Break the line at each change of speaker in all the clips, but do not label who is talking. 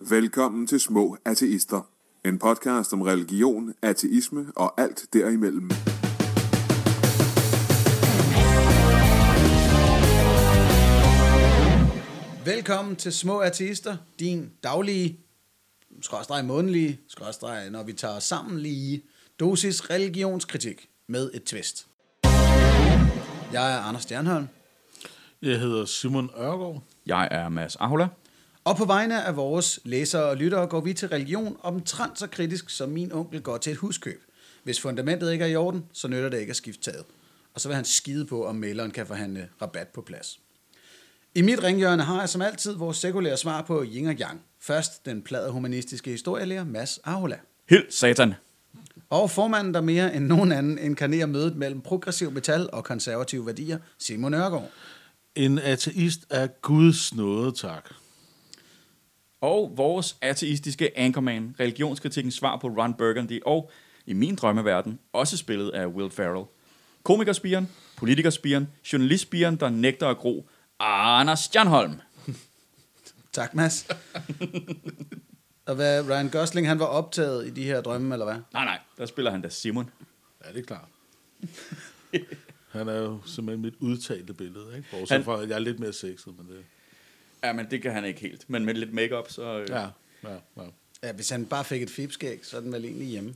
Velkommen til Små Ateister. En podcast om religion, ateisme og alt derimellem.
Velkommen til Små Artister, din daglige, skrådstræk månedlige, skrådstræk, når vi tager sammen lige, dosis religionskritik med et twist. Jeg er Anders Stjernholm,
Jeg hedder Simon Ørgaard.
Jeg er Mads Ahola.
Og på vegne af vores læsere og lyttere går vi til religion omtrent så kritisk, som min onkel går til et huskøb. Hvis fundamentet ikke er i orden, så nytter det ikke at skifte taget. Og så vil han skide på, om maileren kan forhandle rabat på plads. I mit ringhjørne har jeg som altid vores sekulære svar på yin og yang. Først den plade humanistiske historielærer Mads Ahola.
Hild satan.
Og formanden, der mere end nogen anden inkarnerer mødet mellem progressiv metal og konservative værdier, Simon Ørgaard.
En ateist er Guds nåde, tak.
Og vores ateistiske anchorman, religionskritikkens svar på Ron Burgundy, og i min drømmeverden også spillet af Will Ferrell. Komikerspiren, politikerspiren, journalistspiren, der nægter at gro, Anders Stjernholm.
Tak, Mads. og hvad, Ryan Gosling, han var optaget i de her drømme, eller hvad?
Nej, nej, der spiller han da Simon.
Ja, det er klart. Han er jo simpelthen mit udtalte billede, ikke? Bortset
Han-
fra, at jeg er lidt mere sexet, men det...
Ja, men det kan han ikke helt. Men med lidt makeup så... Øh,
Ja, ja, ja.
Ja, hvis han bare fik et fibskæg, så er den vel egentlig hjemme.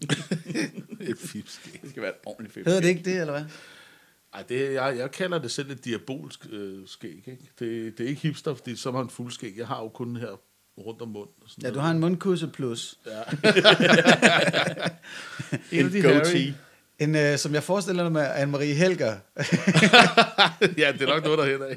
Et fipskæg.
Det skal være et ordentligt fedt.
Hedder det ikke det, eller hvad?
Ej, det, jeg, jeg kalder det selv et diabolsk øh, skæg, ikke? Det, det er ikke hipster, fordi så har man fuld skæg. Jeg har jo kun her rundt om munden. og sådan
Ja, du
noget.
har en mundkusse plus.
en de
En
Harry.
goatee.
En, øh, som jeg forestiller mig Anne-Marie Helger.
ja, det er nok noget, der hen af.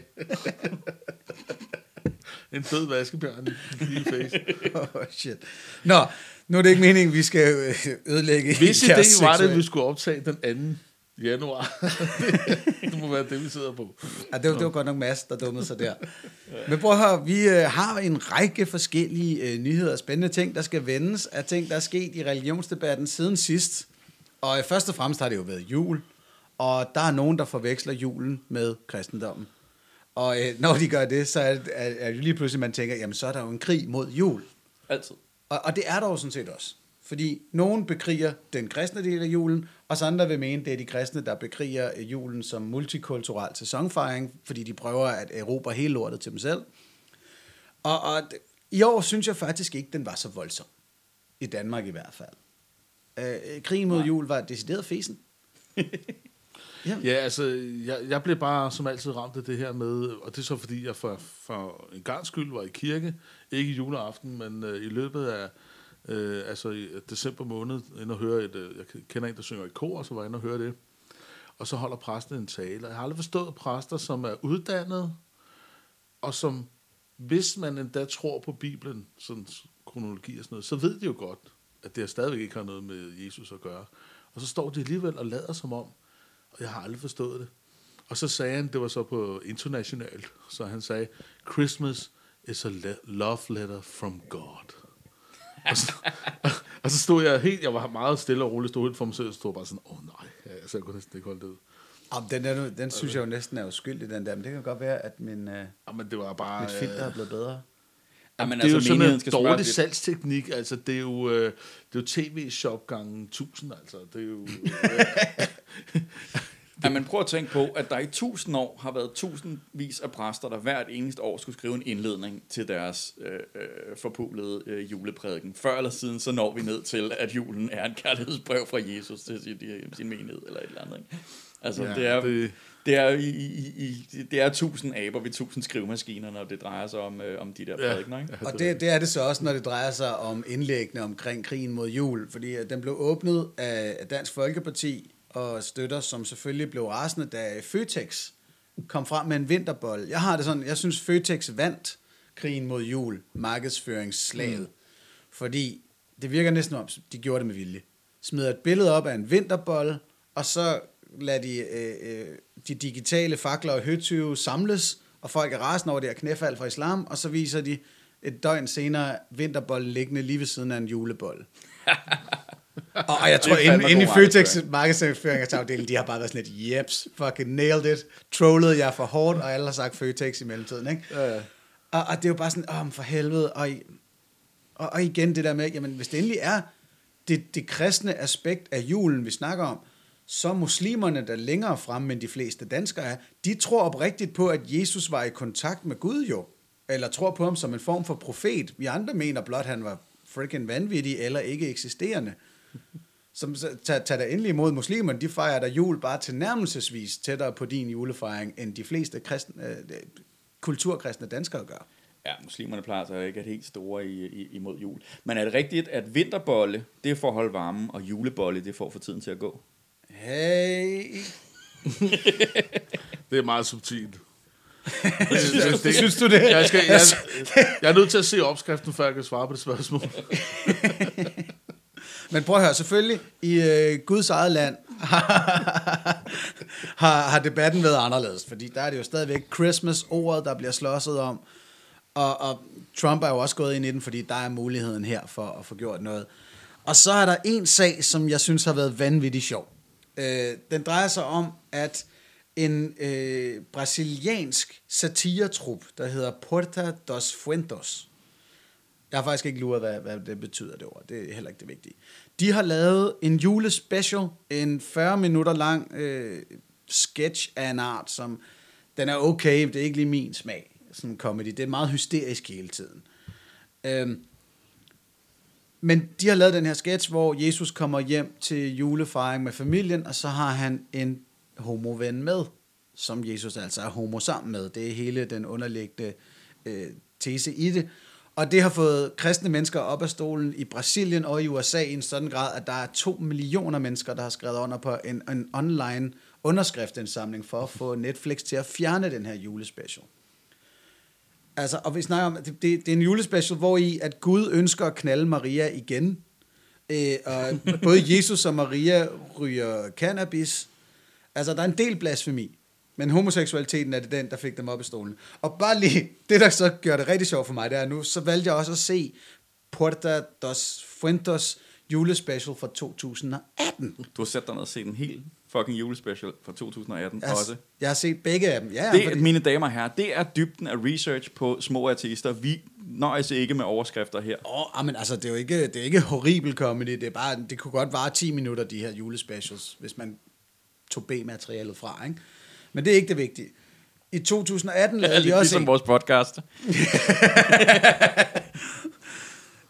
En død vaskebjørn lige i face.
oh, shit. Nå, nu er det ikke meningen, vi skal øh, ødelægge
Hvis idé var det, at vi skulle optage den 2. januar. det må være det, vi sidder på.
Ja, det, var, det var godt nok Mads, der dummede sig der. Men prøv at høre, vi øh, har en række forskellige øh, nyheder og spændende ting, der skal vendes af ting, der er sket i religionsdebatten siden sidst. Og øh, først og fremmest har det jo været jul, og der er nogen, der forveksler julen med kristendommen. Og øh, når de gør det, så er, det- er, er det lige pludselig, man tænker, jamen så er der jo en krig mod jul.
Altid.
Og, og det er der jo sådan set også. Fordi nogen bekriger den kristne del af julen, og så andre vil mene, det er de kristne, der bekriger øh, julen som multikulturel sæsonfejring, fordi de prøver at erobre hele lortet til dem selv. Og, og i år synes jeg faktisk ikke, den var så voldsom. I Danmark i hvert fald. Øh, krigen mod jul var decideret fesen. ja.
Ja, altså, jeg, jeg blev bare som altid ramt af det her med, og det er så fordi, jeg for, for en gang skyld var i kirke, ikke i juleaften, men øh, i løbet af øh, altså i december måned, inde og høre et, øh, jeg kender en, der synger i kor, og så var jeg inde og høre det. Og så holder præsten en tale, og jeg har aldrig forstået præster, som er uddannet, og som, hvis man endda tror på Bibelen, sådan kronologi og sådan noget, så ved de jo godt, at det stadigvæk ikke har noget med Jesus at gøre. Og så står de alligevel og lader som om, og jeg har aldrig forstået det. Og så sagde han, det var så på internationalt, så han sagde, Christmas is a le- love letter from God. og, så, og så stod jeg helt, jeg var meget stille og roligt, stod helt for mig selv, og stod bare sådan, åh oh, nej, ja, så jeg kunne næsten ikke holde det ud.
Om den, der, den synes jeg jo næsten er uskyldig, den der. Men det kan godt være, at min, øh,
Jamen, det var bare...
mit filter er blevet bedre.
Jamen,
det er jo sådan en
skal
dårlig
lidt.
salgsteknik, altså det er jo, øh, det er jo tv-shop gange 1000, altså det er jo...
Ja, men prøv at tænke på, at der i tusind år har været tusindvis af præster, der hvert eneste år skulle skrive en indledning til deres øh, øh, forpulede øh, juleprædiken. Før eller siden, så når vi ned til, at julen er en kærlighedsbrev fra Jesus til sin, sin menighed, eller et eller andet. Ikke? Altså,
Ja,
ja, det er,
det-
det... Er, i, i, i, det er tusind aber ved tusind skrivemaskiner, når det drejer sig om, øh, om de der
Ja.
prædikener. Ikke?
Og det, det er det så også, når det drejer sig om indlæggene omkring krigen mod jul, fordi øh, den blev åbnet af Dansk Folkeparti og støtter, som selvfølgelig blev rasende, da Føtex kom frem med en vinterbold. Jeg har det sådan, jeg synes Føtex vandt krigen mod jul, markedsføringsslaget, mm. fordi det virker næsten om, de gjorde det med vilje. Smider et billede op af en vinterbold, og så lader de øh, øh, de digitale fakler og høtyve samles, og folk er rasende over det her knæfald fra islam, og så viser de et døgn senere vinterbollen liggende lige ved siden af en julebold. og, og jeg tror, inde, inde i Føtex
markedsføring.
markedsføringsafdelingen, de har bare været sådan lidt, jeps, fucking nailed it, trollede jeg for hårdt, og alle har sagt Føtex i mellemtiden, ikke?
Ja.
Og, og det er jo bare sådan, åh, for helvede, og Og, og igen det der med, jamen hvis det endelig er det, det kristne aspekt af julen, vi snakker om, så muslimerne, der længere fremme end de fleste danskere er, de tror oprigtigt på, at Jesus var i kontakt med Gud jo. Eller tror på ham som en form for profet. Vi andre mener blot, at han var freaking vanvittig eller ikke eksisterende. Som så- tag, tag da endelig imod muslimerne, de fejrer der jul bare tilnærmelsesvis tættere på din julefejring, end de fleste kristne, øh, kulturkristne danskere gør.
Ja, muslimerne plejer sig ikke at helt store i, i, imod jul. Men er det rigtigt, at vinterbolle, det er for at holde varmen, og julebolle, det får for tiden til at gå?
Hey,
Det er meget subtilt. det, det,
Synes du det?
Jeg, skal, jeg, jeg er nødt til at se opskriften, før jeg kan svare på det spørgsmål.
Men prøv at høre, selvfølgelig, i øh, Guds eget land har, har debatten været anderledes, fordi der er det jo stadigvæk Christmas-ordet, der bliver slåsset om, og, og Trump er jo også gået ind i den, fordi der er muligheden her for at få gjort noget. Og så er der en sag, som jeg synes har været vanvittigt sjov. Øh, den drejer sig om, at en øh, brasiliansk satiretrup, der hedder Porta dos Fuentos, jeg har faktisk ikke luret, hvad, hvad det betyder det ord. Det er heller ikke det vigtige. De har lavet en julespecial, en 40 minutter lang øh, sketch af en art, som den er okay, men det er ikke lige min smag. Sådan comedy. Det er meget hysterisk hele tiden. Øhm, men de har lavet den her sketch, hvor Jesus kommer hjem til julefejring med familien, og så har han en homoven med, som Jesus altså er homo sammen med. Det er hele den underliggende øh, tese i det. Og det har fået kristne mennesker op af stolen i Brasilien og i USA i en sådan grad, at der er to millioner mennesker, der har skrevet under på en, en online underskriftindsamling for at få Netflix til at fjerne den her julespecial. Altså, og vi snakker om, det, det, det er en julespecial, hvor i at Gud ønsker at knalde Maria igen. Øh, og både Jesus og Maria ryger cannabis. Altså, der er en del blasfemi. Men homoseksualiteten er det den, der fik dem op i stolen. Og bare lige, det der så gør det rigtig sjovt for mig, det er nu, så valgte jeg også at se Puerta dos Fuentos julespecial fra 2018.
Du har sat dig ned og set en helt fucking julespecial fra 2018
Jeg, har-
også.
jeg har set begge af dem. Ja,
Det,
fordi-
mine damer og herrer, det er dybden af research på små artister. Vi nøjes ikke med overskrifter her.
Åh, oh, men altså, det er jo ikke, det er ikke horribel comedy, det er bare, det kunne godt vare 10 minutter, de her julespecials, hvis man tog B-materialet fra, ikke? Men det er ikke det vigtige. I 2018 lavede de
Lidt
også
ligesom
en,
vores podcast.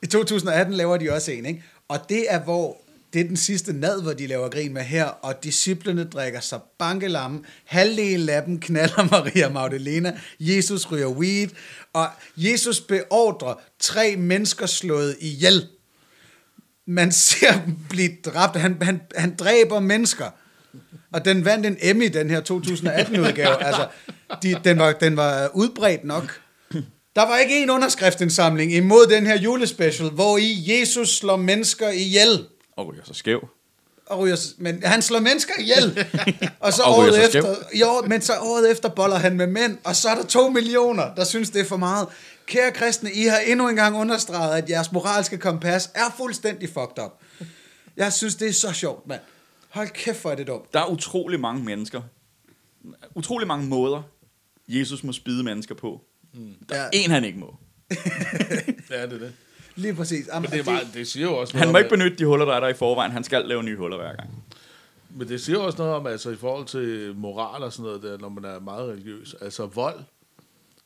i 2018 laver de også en, ikke? Og det er, hvor det er den sidste nad, hvor de laver grin med her, og disciplene drikker sig bankelamme. Halvdelen af dem knaller Maria Magdalena. Jesus ryger weed, og Jesus beordrer tre mennesker slået ihjel. Man ser dem blive dræbt. Han, han, han dræber mennesker. Og den vandt en Emmy, den her 2018-udgave. Altså, de, den, var, den var udbredt nok. Der var ikke en underskriftindsamling imod den her julespecial, hvor i Jesus slår mennesker ihjel.
Og ryger så skæv.
Og ryger, men han slår mennesker ihjel. Og så
Og
året
sig
efter, jo, men så året efter boller han med mænd, og så er der to millioner, der synes, det er for meget. Kære kristne, I har endnu en gang understreget, at jeres moralske kompas er fuldstændig fucked up. Jeg synes, det er så sjovt, mand. Hold kæft, hvor er det dumt.
Der er utrolig mange mennesker. Utrolig mange måder, Jesus må spide mennesker på. Der er
Ja.
en, han ikke må.
Ja, det er det.
Lige præcis. Jamen,
Men det, er meget, det siger jo også
Han må
noget
ikke
om,
benytte de huller, der er der i forvejen. Han skal lave nye huller hver gang.
Men det siger også noget om, altså i forhold til moral og sådan noget der, når man er meget religiøs. Altså vold,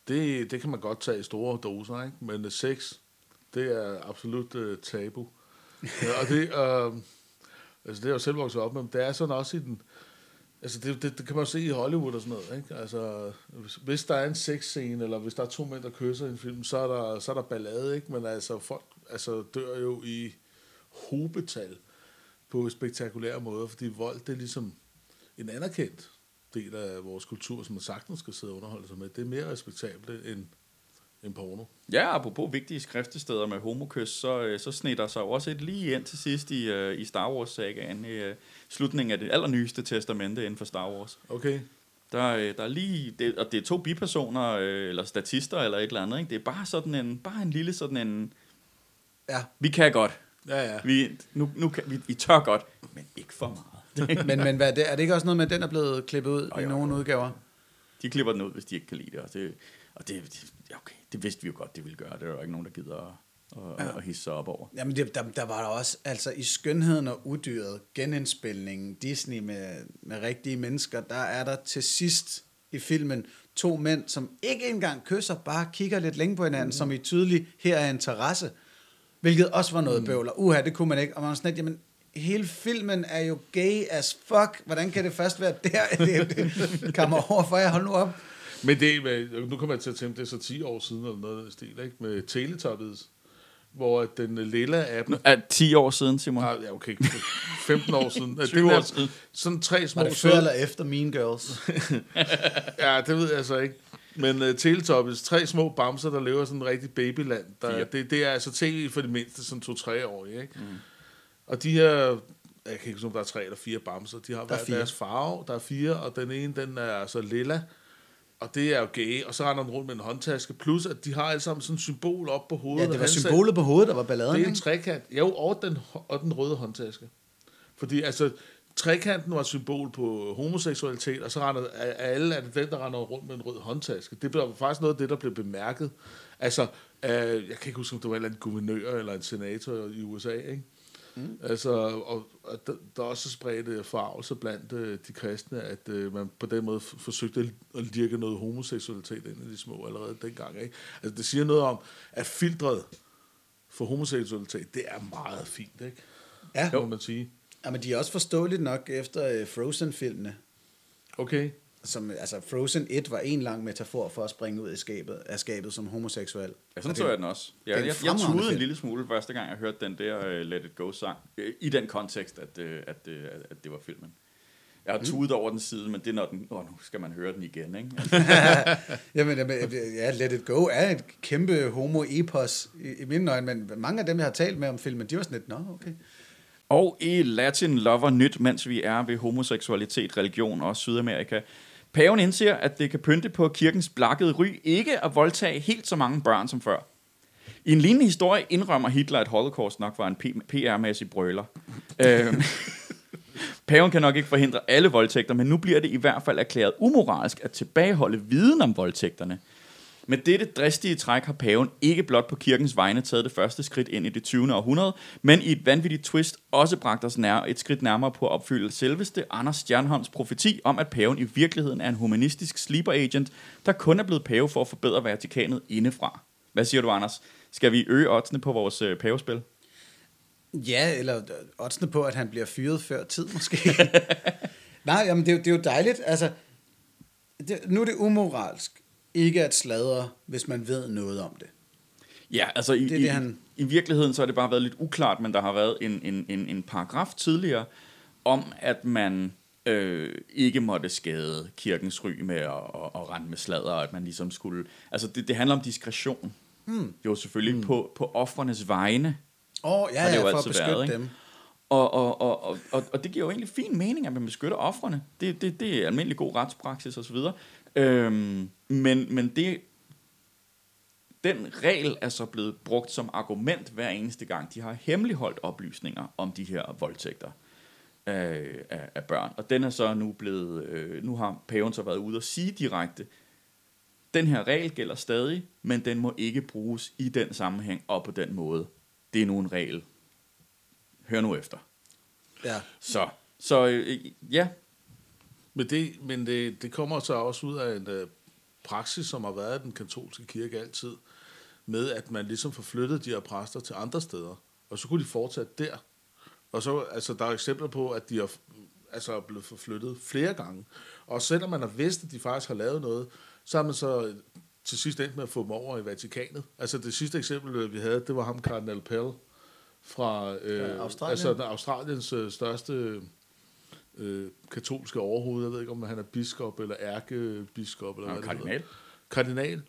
det, det kan man godt tage i store doser, ikke? Men øh, sex, det er absolut uh, tabu. Ja, og det, uh, altså det er jo selv vokset op med, men det er sådan også i den, altså det, det, det kan man jo se i Hollywood og sådan noget, ikke? Altså, hvis, hvis der er en sexscene, eller hvis der er to mænd, der kysser i en film, så er der, så er der ballade, ikke? Men altså, folk altså, dør jo i hobetal på spektakulære måder, fordi vold, det er ligesom en anerkendt del af vores kultur, som man sagtens skal sidde og underholde sig med. Det er mere respektabelt end, end porno.
Ja, apropos vigtige skriftesteder med homokys, så, øh, så sned der sig jo også et lige ind til sidst i, øh, i Star Wars-sagaen, i øh, slutningen af det allernyeste testamente inden for Star Wars.
Okay.
Der, der er lige, det, og det er to bipersoner, eller statister, eller et eller andet, ikke? Det er bare sådan en, bare en lille sådan en,
Ja,
vi kan godt,
Ja, ja.
vi, nu, nu kan, vi, vi tør godt, men ikke for meget.
men, men hvad, er det, er ikke også noget med, at den er blevet klippet ud
Jo,
i
jo,
nogle
jo.
udgaver?
De klipper den ud, hvis de ikke kan lide det, og det, og det, det okay, det vidste vi jo godt, det ville gøre, det er jo ikke nogen, der gider at at, ja. hisse op over.
Jamen, det, der, der var der også, altså i Skønheden og Udyret, genindspilningen, Disney med, med rigtige mennesker, der er der til sidst i filmen to mænd, som ikke engang kysser, bare kigger lidt længe på hinanden, mm. som i tydeligt, her er interesse. Hvilket også var noget mm. bøvler. Uha, det kunne man ikke. Og man var sådan lidt, jamen, hele filmen er jo gay as fuck. Hvordan kan det først være der? Det, det kommer over for jer. Hold nu op.
Men det, nu kommer jeg til at tænke, det er så 10 år siden, eller noget af den stil, ikke? Med Teletubbies, hvor den lille app...
Nu, er 10 år siden, Simon?
Ah, ja, okay. 15 år siden.
20 år siden.
Sådan tre små...
Var det før eller efter Mean Girls?
ja, det ved jeg så ikke. Men uh, Teletubbies, tre små bamser, der lever sådan en rigtig babyland. Der, det, det er altså tv for det mindste sådan to-tre år, ikke? Mm. Og de her, jeg kan ikke huske, om der er tre eller fire bamser, de har hver deres farve. Der er fire, og den ene, den er altså lilla. Og det er jo gay, og så render den rundt med en håndtaske, plus at de har alle sammen sådan et symbol op på hovedet.
Ja, det var symbolet på hovedet, der var balladen,
Det er en trekant, jo, og den, og den røde håndtaske. Fordi altså, trekanten var et symbol på homoseksualitet, og så render alle, det den, der render rundt med en rød håndtaske. Det blev faktisk noget af det, der blev bemærket. Altså, øh, jeg kan ikke huske, om det var en eller anden guvernør eller en senator i USA, ikke? Mm. Altså, og, og der, der er også spredt farvelse blandt øh, de kristne, at øh, man på den måde forsøgte at lirke noget homoseksualitet ind i de små allerede dengang. Ikke? Altså, det siger noget om, at filtret for homoseksualitet, det er meget fint, ikke?
Ja.
Må man sige.
Ja, men de er også forståeligt nok efter øh, Frozen-filmene.
Okay.
Som, altså, Frozen 1 var en lang metafor for at springe ud af skabet, af skabet som homoseksuel.
Ja, sådan så jeg den også. Ja, jeg, jeg, jeg tudede en lille smule første gang, jeg hørte den der uh, Let It Go-sang. Uh, I den kontekst, at, uh, at, uh, at det var filmen. Jeg har tudet over den side, men det er når den... Åh, nu skal man høre den igen, ikke?
jamen, jamen, ja, Let It Go er et kæmpe homo-epos i, i mine øjne, men mange af dem, jeg har talt med om filmen, de var sådan lidt, nå, okay.
Og i Latin Lover Nyt, mens vi er ved homoseksualitet, religion og Sydamerika, Paven indser, at det kan pynte på kirkens blakkede ry ikke at voldtage helt så mange børn som før. I en lignende historie indrømmer Hitler, at holocaust nok var en PR-mæssig brøler. øhm, Paven kan nok ikke forhindre alle voldtægter, men nu bliver det i hvert fald erklæret umoralsk at tilbageholde viden om voldtægterne. Med dette dristige træk har paven ikke blot på kirkens vegne taget det første skridt ind i det 20. århundrede, men i et vanvittigt twist også bragt os nær, et skridt nærmere på at opfylde selveste Anders Stjernholms profeti om, at paven i virkeligheden er en humanistisk sleeper agent, der kun er blevet pave for at forbedre Vatikanet indefra. Hvad siger du, Anders? Skal vi øge oddsene på vores øh, pavespil?
Ja, eller oddsene på, at han bliver fyret før tid, måske. Nej, jamen det, er, det er jo dejligt. Altså, det, nu er det umoralsk ikke at sladre, hvis man ved noget om det.
Ja, altså i, det det, han... i, i virkeligheden så har det bare været lidt uklart, men der har været en, en, en, en paragraf tidligere om, at man øh, ikke måtte skade kirkens ry med at, at, at rende med sladder, og at man ligesom skulle... Altså det, det handler om diskretion. Hmm. Jo selvfølgelig hmm. på, på offrenes vegne.
Åh, oh, ja, ja, for at beskytte været, dem.
Og, og, og, og, og, og det giver jo egentlig fin mening, at man beskytter offrene. Det, det, det er almindelig god retspraksis osv. Øhm, men, men det, den regel er så blevet brugt som argument hver eneste gang, de har hemmeligholdt oplysninger om de her voldtægter af, af, af børn. Og den er så nu blevet, øh, nu har paven så været ude og sige direkte, den her regel gælder stadig, men den må ikke bruges i den sammenhæng og på den måde. Det er nu en regel. Hør nu efter.
Ja.
Så, så øh, ja,
men det, men det, det kommer så også ud af en uh, praksis, som har været i den katolske kirke altid, med at man ligesom forflyttede de her præster til andre steder, og så kunne de fortsætte der. Og så, altså, der er eksempler på, at de er altså, blevet forflyttet flere gange. Og selvom man har vidst, at de faktisk har lavet noget, så har man så til sidst endt med at få dem over i Vatikanet. Altså det sidste eksempel, vi havde, det var ham, Cardinal Pell, fra øh, ja, Australien. altså Australiens øh, største øh, katolske overhoved. Jeg ved ikke, om han er biskop eller ærkebiskop. Eller
ja, hvad kardinal.
Kardinal.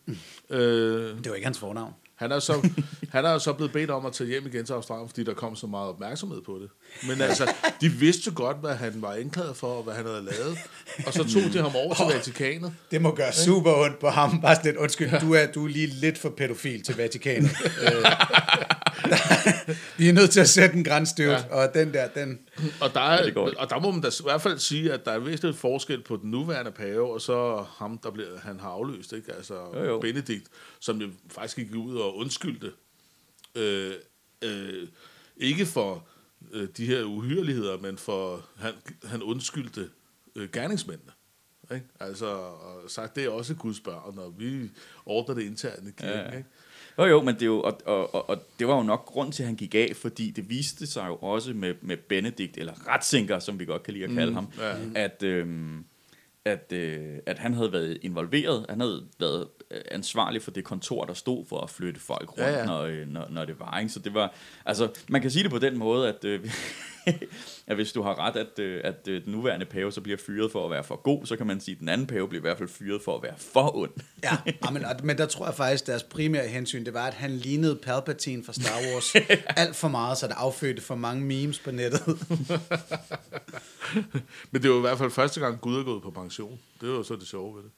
øh, det var ikke hans fornavn.
Han er, så, han er så blevet bedt om at tage hjem igen til Australien, fordi der kom så meget opmærksomhed på det. Men altså, de vidste jo godt, hvad han var indklaget for, og hvad han havde lavet. Og så tog de ham over til Vatikanet.
Det må gøre super ondt på ham. Bare lidt, undskyld, du er, du er lige lidt for pædofil til Vatikanet. Øh, Vi er nødt til at sætte en grænsstøvt, ja. og den der, den...
Og der, er, ja, og der må man da i hvert fald sige, at der er vist et forskel på den nuværende pave, og så ham, der bliver, han har afløst, ikke? Altså jo, jo. Benedikt, som jo faktisk gik ud og undskyldte Øh, øh, ikke for øh, de her uhyreligheder, men for han, han undskyldte øh, gerningsmændene. Ikke? Altså, og sagt, det er også Guds børn, og vi ordner det internt i kirken.
Ja, ja.
Ikke?
Jo, jo, men det, er jo, og, og, og, og det var jo nok grund til, at han gik af, fordi det viste sig jo også med, med Benedikt, eller retsinker, som vi godt kan lide at kalde mm, ham,
ja.
at, øhm, at, øh, at han havde været involveret, han havde været øh, ansvarlig for det kontor, der stod for at flytte folk rundt,
Ja,
ja. Når, øh, når, når det var. Ikke? Så det var, altså, man kan sige det på den måde, at, øh, at hvis du har ret, at, øh, at øh, den nuværende pave så bliver fyret for at være for god, så kan man sige, at den anden pave bliver i hvert fald fyret for at være for ond.
Ja, men, og- men der tror jeg faktisk, deres primære hensyn, det var, at han lignede Palpatine fra Star Wars alt for meget, så det affødte for mange memes på nettet.
Men det var i hvert fald første gang, Gud er gået på pension. Det var jo så det sjove ved det.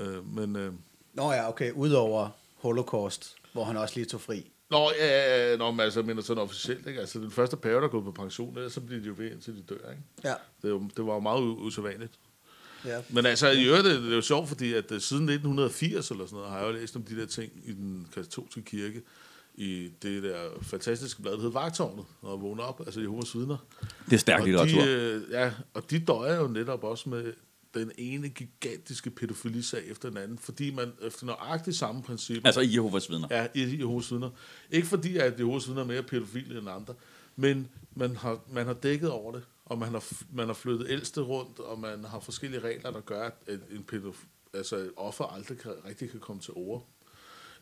Øh, men, øh,
Nå ja, okay, udover Holocaust, hvor han også lige tog fri.
Nå, ja, ja, ja, nå, men altså, jeg mener sådan officielt, ikke? Altså, den første pave, der er gået på pension, ellers så bliver de jo ved, indtil de dør, ikke?
Ja,
Det, jo, det var jo meget usædvanligt.
ja.
Men altså, i øvrigt, det, det er jo sjovt, fordi at uh, siden 1980 eller sådan noget, har jeg jo læst om de der ting i den katolske kirke, i det der fantastiske blad, der hedder Vagtårnet, når jeg vågner op, altså Jehovas vidner.
Det er stærk
Og
litteratur.
de, øh, ja, og de døjer jo netop også med den ene gigantiske pædofilisag efter den anden, fordi man efter nøjagtigt samme principper...
Altså i Jehovas vidner.
Ja, i Jehovas vidner. Ikke fordi, at Jehovas vidner er mere pædofile end andre, men man har, man har dækket over det, og man har, man har flyttet ældste rundt, og man har forskellige regler, der gør, at en pædof, altså et offer aldrig kan, rigtig kan komme til ord.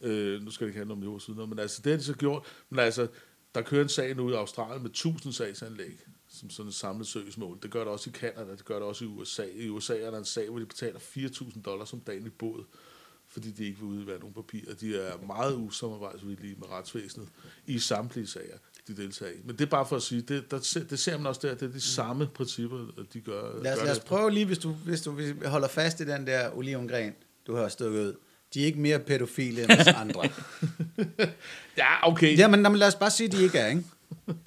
Øh, nu skal det ikke handle om Jehovas vidner, men altså, det har de så gjort. Men altså, der kører en sag nu i Australien med 1000 sagsanlæg, som sådan et samlet søgsmål. Det gør det også i Canada, det gør det også i USA. I USA er der en sag, hvor de betaler 4.000 dollars om dagen i båd, fordi de ikke vil udvære nogen papirer. De er meget usamarbejdsvillige med retsvæsenet i samtlige sager, de deltager i. Men det er bare for at sige, det, der, det ser man også der, det er de samme principper, de gør.
Lad os,
gør
lad os prøve lige, hvis du, hvis du holder fast i den der olivengren, du har stukket ud. De er ikke mere pædofile end os andre.
Ja, okay.
Jamen, jamen, lad os bare sige, at de ikke er, ikke?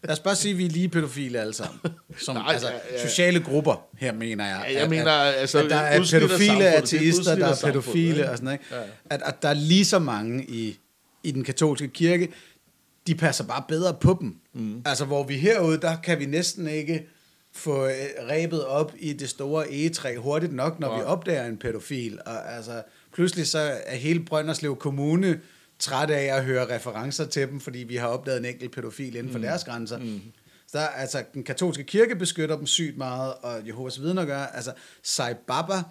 Lad os bare sige, at vi er lige pædofile alle sammen. Som,
Nej,
altså,
ja, ja.
sociale grupper, her mener jeg.
Ja, jeg mener, altså,
at der er pædofile
er
ateister, der er pædofile og sådan noget.
Ja.
At, at der er lige så mange i, i den katolske kirke, de passer bare bedre på dem. Mm. Altså, hvor vi herude, der kan vi næsten ikke få øh, rebet op i det store egetræ hurtigt nok, når
Nej.
vi opdager en pædofil. Og altså, pludselig så er hele Brønderslev Kommune træt af at høre referencer til dem, fordi vi har opdaget en enkelt pædofil inden for deres grænser. Mm. Så der, altså, den katolske kirke beskytter dem sygt meget, og Jehovas vidner gør. Altså, Sai Baba,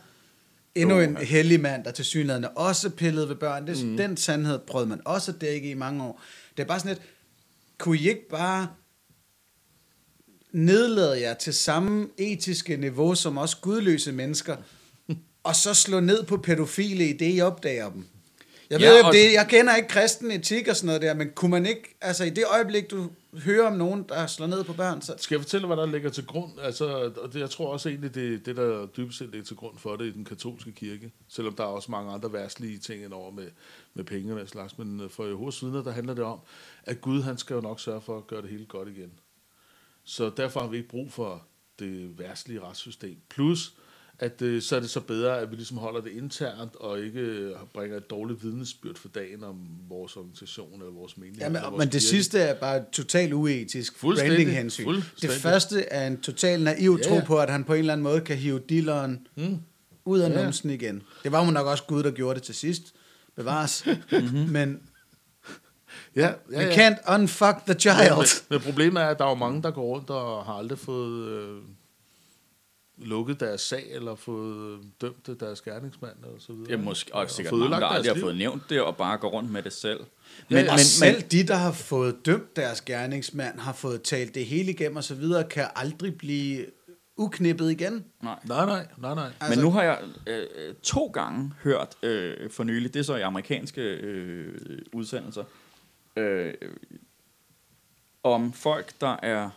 endnu en hellig mand, der til synligheden også pillede ved børn. Det, mm. Den sandhed prøvede man også at dække i mange år. Det er bare sådan lidt, kunne I ikke bare nedlade jer til samme etiske niveau som også gudløse mennesker, og så slå ned på pædofile i det, I opdager dem? Jeg, ved, ja,
og-
det, jeg kender ikke kristen etik og sådan noget der, men kunne man ikke, altså i det øjeblik, du hører om nogen, der slår ned på børn, så...
Skal jeg fortælle, hvad der ligger til grund? Altså, og det, jeg tror også egentlig, det det, der dybest set ligger til grund for det i den katolske kirke. Selvom der er også mange andre værtslige ting indover med, med penge og slags. Men øh, for Jehovas vidner, der handler det om, at Gud han skal jo nok sørge for at gøre det hele godt igen. Så derfor har vi ikke brug for det værtslige retssystem. Plus, at øh, så er det så bedre, at vi ligesom holder det internt, og ikke øh, bringer et dårligt vidnesbyrd for dagen om vores organisation eller vores menighed.
Ja, men,
vores
men det
kirke.
sidste er bare totalt uetisk branding-hensyn. Det første er en total naiv
Ja,
tro
ja.
på, at han på en eller anden måde kan hive dilleren
Mm.
ud af
Ja.
numsen igen. Det var jo nok også Gud, der gjorde det til sidst. Bevares. Men
Ja, ja,
we
ja.
can't unfuck the
Ja,
child.
men, men problemet er, at der er jo mange, der går rundt og har aldrig fået øh, lukket deres sag, eller fået øh, dømt deres gerningsmand, og så videre.
Ja, måske, og sikkert
fået
mange, der aldrig har fået nævnt det, og bare går rundt med det selv.
Men, men,
men-
og selv de, der har fået dømt deres gerningsmand, har fået talt det hele igennem og så videre, kan aldrig blive uknippet igen.
Nej.
Nej, nej, nej, nej.
Altså, Men nu har jeg øh, øh, to gange hørt øh, for nylig, det er så i amerikanske øh, udsendelser, øh, om folk, der er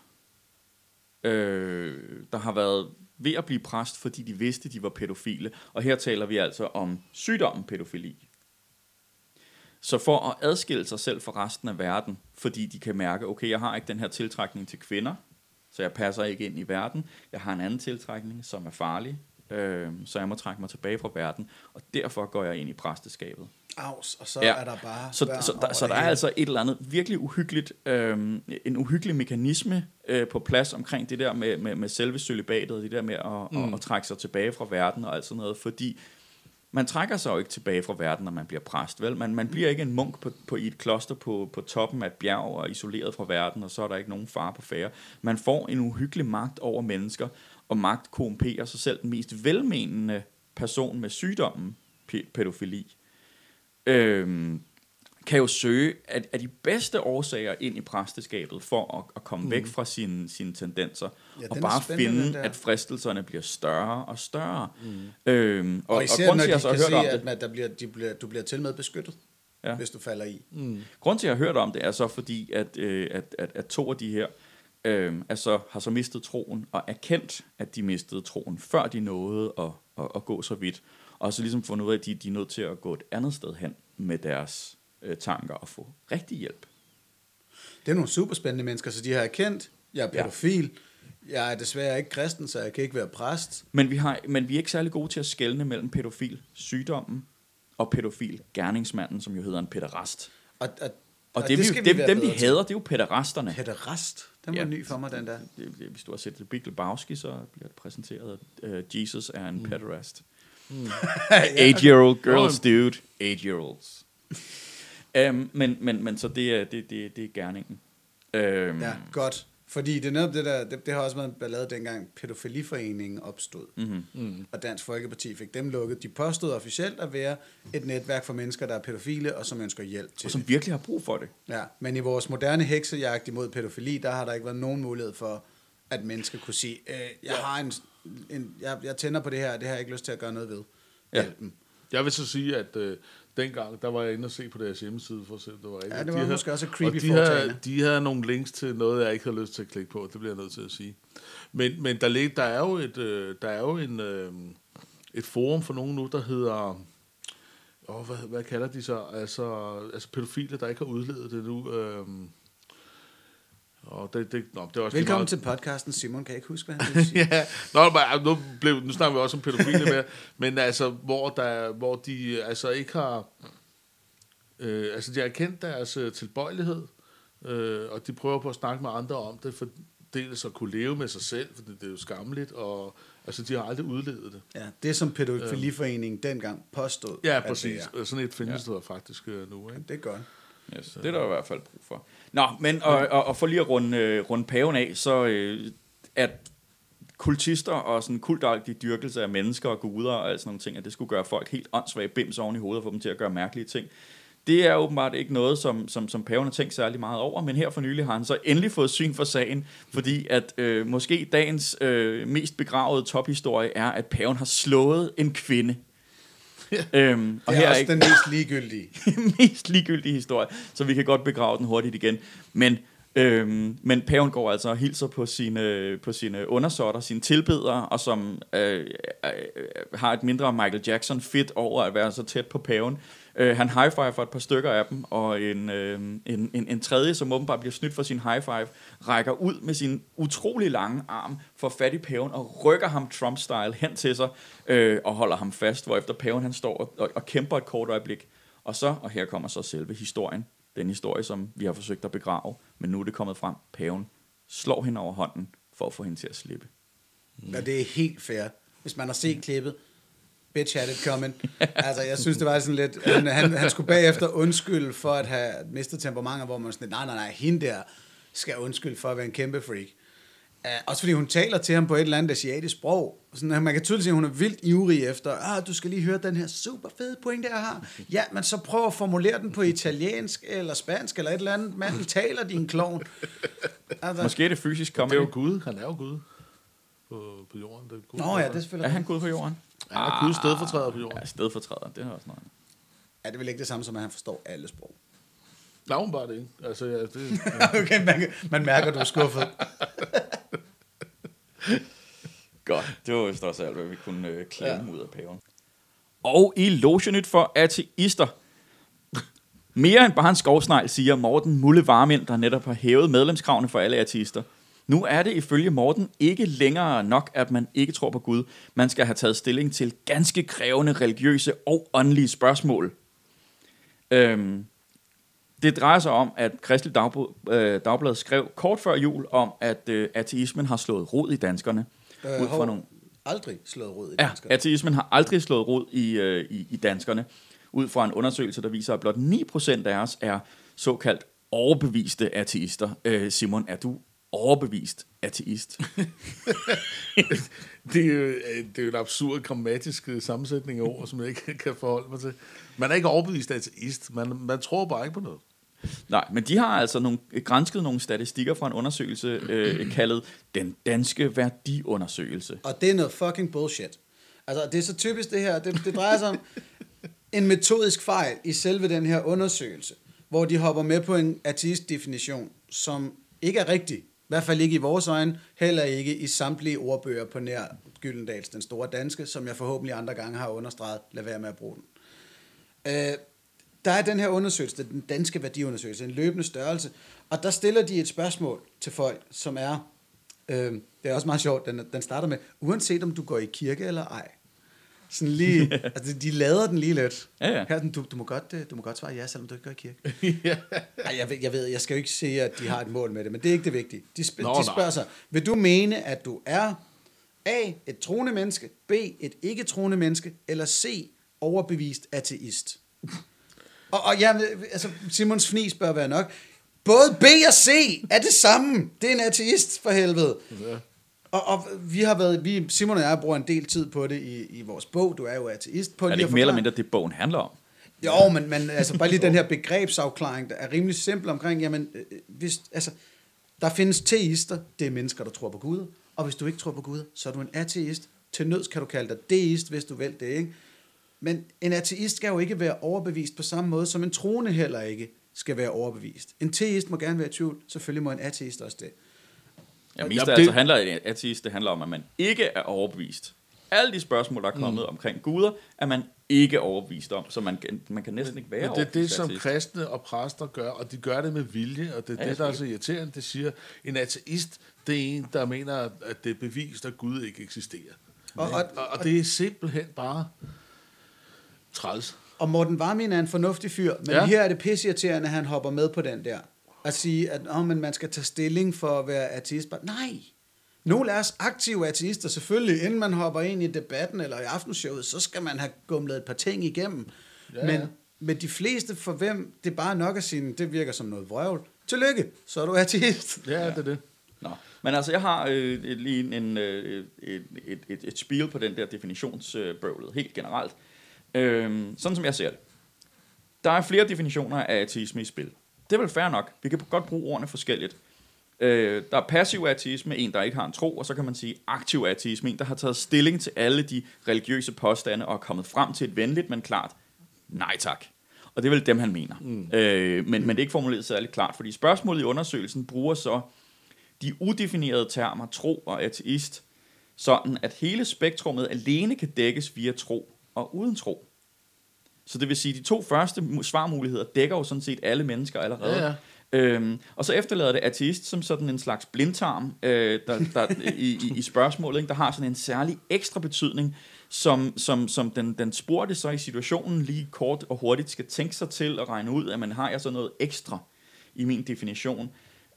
øh, der har været ved at blive præst, fordi de vidste, de var pædofile. Og her taler vi altså om sygdommen pædofili. Så for at adskille sig selv fra resten af verden, fordi de kan mærke, okay, jeg har ikke den her tiltrækning til kvinder, så jeg passer ikke ind i verden. Jeg har en anden tiltrækning, som er farlig øh, så jeg må trække mig tilbage fra verden, og derfor går jeg ind i præsteskabet.
Aus, og så
Ja.
er der bare
Så, så, der, så der er
hele.
altså et eller andet virkelig uhyggeligt, øh, en uhyggelig mekanisme øh, på plads omkring det der med, med, med selve celibatet, og det der med at, mm. at, at trække sig tilbage fra verden og alt sådan noget, fordi man trækker sig jo ikke tilbage fra verden, når man bliver præst, vel? Man, man bliver ikke en munk på, på, i et kloster på, på toppen af et bjerg og isoleret fra verden, og så er der ikke nogen far på færre. Man får en uhyggelig magt over mennesker, og magt korrumperer sig selv den mest velmenende person med sygdommen pædofili. Øhm, kan jo søge at, at de bedste årsager ind i præsteskabet for at, at komme mm. væk fra sine, sine tendenser,
Ja,
og bare finde, at fristelserne bliver større og større. Mm. Øhm, og,
Og
og,
især
grund
når
til,
de
jeg så
kan
hørt om
se,
det,
at man, der bliver, de bliver, du bliver til med beskyttet,
Ja.
hvis du falder i.
Grund til, at jeg har hørt om det, er så fordi, at, øh, at, at, at to af de her øh, altså, har så mistet troen, og erkendt, at de mistede troen, før de nåede at, at, at gå så vidt. Og så ligesom fundet ud af, at de, de er nødt til at gå et andet sted hen med deres øh, tanker og få rigtig hjælp.
Det er nogle super spændende mennesker, så de har erkendt, jeg er
Ja.
pædofil, jeg er desværre ikke kristen, så jeg kan ikke være præst.
Men vi, har, men vi er ikke særlig gode til at skelne mellem pædofil sygdommen og pædofil gerningsmanden, som jo hedder en pæderast.
Og, og,
Og, det, det, vi,
skal
det,
være
dem, vi hader, det er jo pæderasterne.
Pæderast, den var
Ja.
ny for mig, den der.
Det, det, hvis du har set The Big Lebowski, så bliver det præsenteret, at uh, Jesus er en mm. pederast. Mm. Eight-year-old girls, dude. Eight-year-olds. um, men, men, men så det er, det, det, det er gerningen. Um,
Ja, godt. Fordi det er netop det der, det, det har også været en ballade dengang pædofiliforeningen opstod.
mm-hmm.
Mm. Og Dansk Folkeparti fik dem lukket. De påstod officielt at være et netværk for mennesker, der er pædofile, og som ønsker hjælp til
Og som
det.
virkelig har brug for det.
Ja, men i vores moderne heksejagt imod pædofili, der har der ikke været nogen mulighed for, at mennesker kunne sige, øh, jeg har en, en jeg, jeg tænder på det her, og det har jeg ikke lyst til at gøre noget ved.
Ja.
Hjælp dem.
Jeg vil så sige, at øh, dengang, der var jeg inde og se på deres hjemmeside, for at se, om det var rigtigt.
Ja, det
De
var
havde-
måske også et creepy
og de havde, de havde nogle links til noget, jeg ikke havde lyst til at klikke på, det bliver jeg nødt til at sige. Men, men der, lig- der er jo, et, øh, der er jo en, øh, et forum for nogen nu, der hedder... Åh, hvad, hvad kalder de så? Altså, altså pædofile, der ikke har udledet det nu. Øh, og det, det, nå, det er også
Velkommen
meget-
til podcasten. Simon kan ikke huske, hvad han sige.
ja, Nå, men, nu, blev, nu snakker vi også om pædofile med, men altså, hvor, der, hvor de altså ikke har, øh, altså de har erkendt deres øh, tilbøjelighed, øh, og de prøver på at snakke med andre om det, for dels at kunne leve med sig selv, for det, det er jo skammeligt, og altså de har aldrig udlevet det.
Ja, det som pædofiliforeningen dengang påstod.
Ja, præcis. Sådan et findes ja. der faktisk øh, nu, ikke?
Det er godt.
Yes, det er der i hvert fald brug for. Nå, men og, og, og for lige at runde, øh, runde paven af, så øh, at kultister og sådan kultagtig dyrkelse af mennesker og guder og alt sådan nogle ting, at det skulle gøre folk helt åndssvage bims oven i hovedet og få dem til at gøre mærkelige ting. Det er åbenbart ikke noget, som, som, som paven har tænkt særlig meget over, men her for nylig har han så endelig fået syn for sagen, fordi at øh, måske dagens øh, mest begravede tophistorie er, at paven har slået en kvinde. øhm, og
Det er
her er
også
ikke
den mest ligegyldige.
mest ligegyldige historie, så vi kan godt begrave den hurtigt igen. Men, øhm, men paven går altså og hilser på sine, på sine undersåtter, sine tilbedere, og som øh, øh, øh, har et mindre Michael Jackson fit over at være så tæt på paven. Øh, han high five for et par stykker af dem, og en, øh, en, en, en tredje, som åbenbart bliver snydt for sin high five, rækker ud med sin utrolig lange arm for fat i paven og rykker ham Trump-style hen til sig øh, og holder ham fast, hvorefter paven han står og, og, og kæmper et kort øjeblik. Og så, og her kommer så selve historien, den historie, som vi har forsøgt at begrave, men nu er det kommet frem, paven slår hende over hånden for at få hende til at slippe.
Ja, det er helt fair. Hvis man har set klippet, bitch had it coming. altså, jeg synes, det var sådan lidt... Han, han, han skulle bagefter undskylde for at have mistet temperamenter, hvor man sådan nej, nej, nej, hende der skal undskylde for at være en kæmpe freak. Uh, også fordi hun taler til ham på et eller andet asiatisk sprog. Sådan, man kan tydeligt se, at hun er vildt ivrig efter, ah, du skal lige høre den her super fede pointe, jeg har. Ja, men så prøv at formulere den på italiensk eller spansk eller et eller andet. Manden taler din klovn. Altså,
Måske er det fysisk
Det er
comedy.
jo Gud, han er jo Gud på, på jorden. Det er Gud,
Nå ja, det er selvfølgelig...
Er han Gud på jorden?
Han er Guds stedfortræder på jorden.
Ja, stedfortræder, det er også noget.
Ja, det er vel ikke det samme som, at han forstår alle sprog.
Navn bare det, ikke? Altså, ja, det,
okay, man, man mærker, du er skuffet.
Godt, det var vist også alt, hvad vi kunne øh, klemme ja. ud af paven. Og i Logenyt for ateister. Mere end bare en skovsnegl, siger Morten Mulle Varmind, der netop har hævet medlemskravene for alle ateister. Nu er det ifølge Morten ikke længere nok, at man ikke tror på Gud. Man skal have taget stilling til ganske krævende religiøse og åndelige spørgsmål. Øhm, det drejer sig om, at Kristelig Dagblad, øh, Dagblad skrev kort før jul om, at øh, ateismen har slået rod i danskerne.
Øh,
ud fra nogle
Aldrig slået rod i
Ja,
danskere.
ateismen har aldrig slået rod i, øh, i, i danskerne, ud fra en undersøgelse, der viser, at blot 9% af os er såkaldt overbeviste ateister. Øh, Simon, er du overbevist ateist?
Det er, jo, det er jo en absurd grammatisk øh, sammensætning af ord, som jeg ikke kan forholde mig til. Man er ikke overbevist ateist. Man, man tror bare ikke på noget.
Nej, men de har altså nogle, grænsket nogle statistikker fra en undersøgelse øh, kaldet Den Danske Værdiundersøgelse.
Og det er noget fucking bullshit. Altså, det er så typisk det her. Det, det drejer sig om en metodisk fejl i selve den her undersøgelse, hvor de hopper med på en ateist-definition, som ikke er rigtig. I hvert fald ikke i vores øjne, heller ikke i samtlige ordbøger på nær Gyldendals Den Store Danske, som jeg forhåbentlig andre gange har understreget. Lad være med at bruge den. Øh, der er den her undersøgelse, den danske værdiundersøgelse, en løbende størrelse, og der stiller de et spørgsmål til folk, som er, øh, det er også meget sjovt, den, den starter med, uanset om du går i kirke eller ej. Sådan lige, altså de lader den lige lidt.
Ja, ja.
Her, er den, du, du, må godt, øh, du må godt svare ja, selvom du ikke går i kirke.
ja.
Ej, jeg, ved, jeg ved, jeg skal jo ikke sige, at de har et mål med det, men det er ikke det vigtige. De, sp-
Nå,
de
nej.
spørger sig, vil du mene, at du er A, et troende menneske, B, et ikke troende menneske, eller C, overbevist ateist? og, og jeg, altså, Simons fnis bør være nok. Både B og C er det samme. Det er en ateist, for helvede.
Ja.
Og, og vi har været, vi, Simon og jeg bruger en del tid på det i, i vores bog. Du er jo ateist. På
Er det ikke mere eller mindre det, bogen handler om?
jo, men, men altså bare lige den her begrebsafklaring, der er rimelig simpel omkring, jamen, øh, hvis, altså, der findes teister, det er mennesker, der tror på Gud, og hvis du ikke tror på Gud, så er du en ateist. Til nøds kan du kalde dig deist, hvis du vil det, ikke? Men en ateist skal jo ikke være overbevist på samme måde, som en troende heller ikke skal være overbevist. En teist må gerne være i tvivl, selvfølgelig må en ateist også det.
Ja, mest af
det-
alt så handler det, ateist, det handler om, at man ikke er overbevist. Alle de spørgsmål, der er kommet mm. omkring guder, er man ikke overbevist om, så man, kan- man kan næsten ikke være
Men det er det, som
ateist.
kristne og præster gør, og de gør det med vilje, og det er
Ja,
ja, det, der er så irriterende. Det siger, en ateist, det er en, der mener, at det er bevist, at Gud ikke eksisterer.
Og, og,
Og, og det er simpelthen bare træls.
Og Morten Varmin er en fornuftig fyr, men ja.
Ja.
her er det pisseirriterende, at han hopper med på den der. At sige, at oh, men man skal tage stilling for at være ateist. Bare, nej! Nogle af os aktive ateister, selvfølgelig, inden man hopper ind i debatten eller i aftenshowet, så skal man have gumlet et par ting igennem. Ja. Men,
ja.
men de fleste, for hvem det er bare nok at sige, det virker som noget vrøvl. Tillykke, så er du ateist.
Ja, ja. det er det.
Nå. Men altså, jeg har øh, lige en, en, øh, et, et, et, et spil på den der definitionsbøvlet, helt generelt. Øh, sådan som jeg ser det. Der er flere definitioner af ateisme i spil. Det er vel fair nok. Vi kan godt bruge ordene forskelligt. Øh, der er passiv ateisme, en der ikke har en tro, og så kan man sige aktiv ateisme, en der har taget stilling til alle de religiøse påstande og er kommet frem til et venligt, men klart nej tak. Og det er vel dem, han mener. Mm. Øh, men, men det er ikke formuleret særlig klart, fordi spørgsmålet i undersøgelsen bruger så de udefinerede termer tro og ateist, sådan at hele spektrummet alene kan dækkes via tro og uden tro. Så det vil sige, at de to første mu- svarmuligheder dækker jo sådan set alle mennesker allerede.
Ja, ja.
Øhm, og så efterlader det ateist som sådan en slags blindtarm øh, der, der, i, i, i spørgsmålet, ikke? der har sådan en særlig ekstra betydning, som, som, som den, den spurgte så i situationen lige kort og hurtigt skal tænke sig til at regne ud, at man har jeg så noget ekstra i min definition.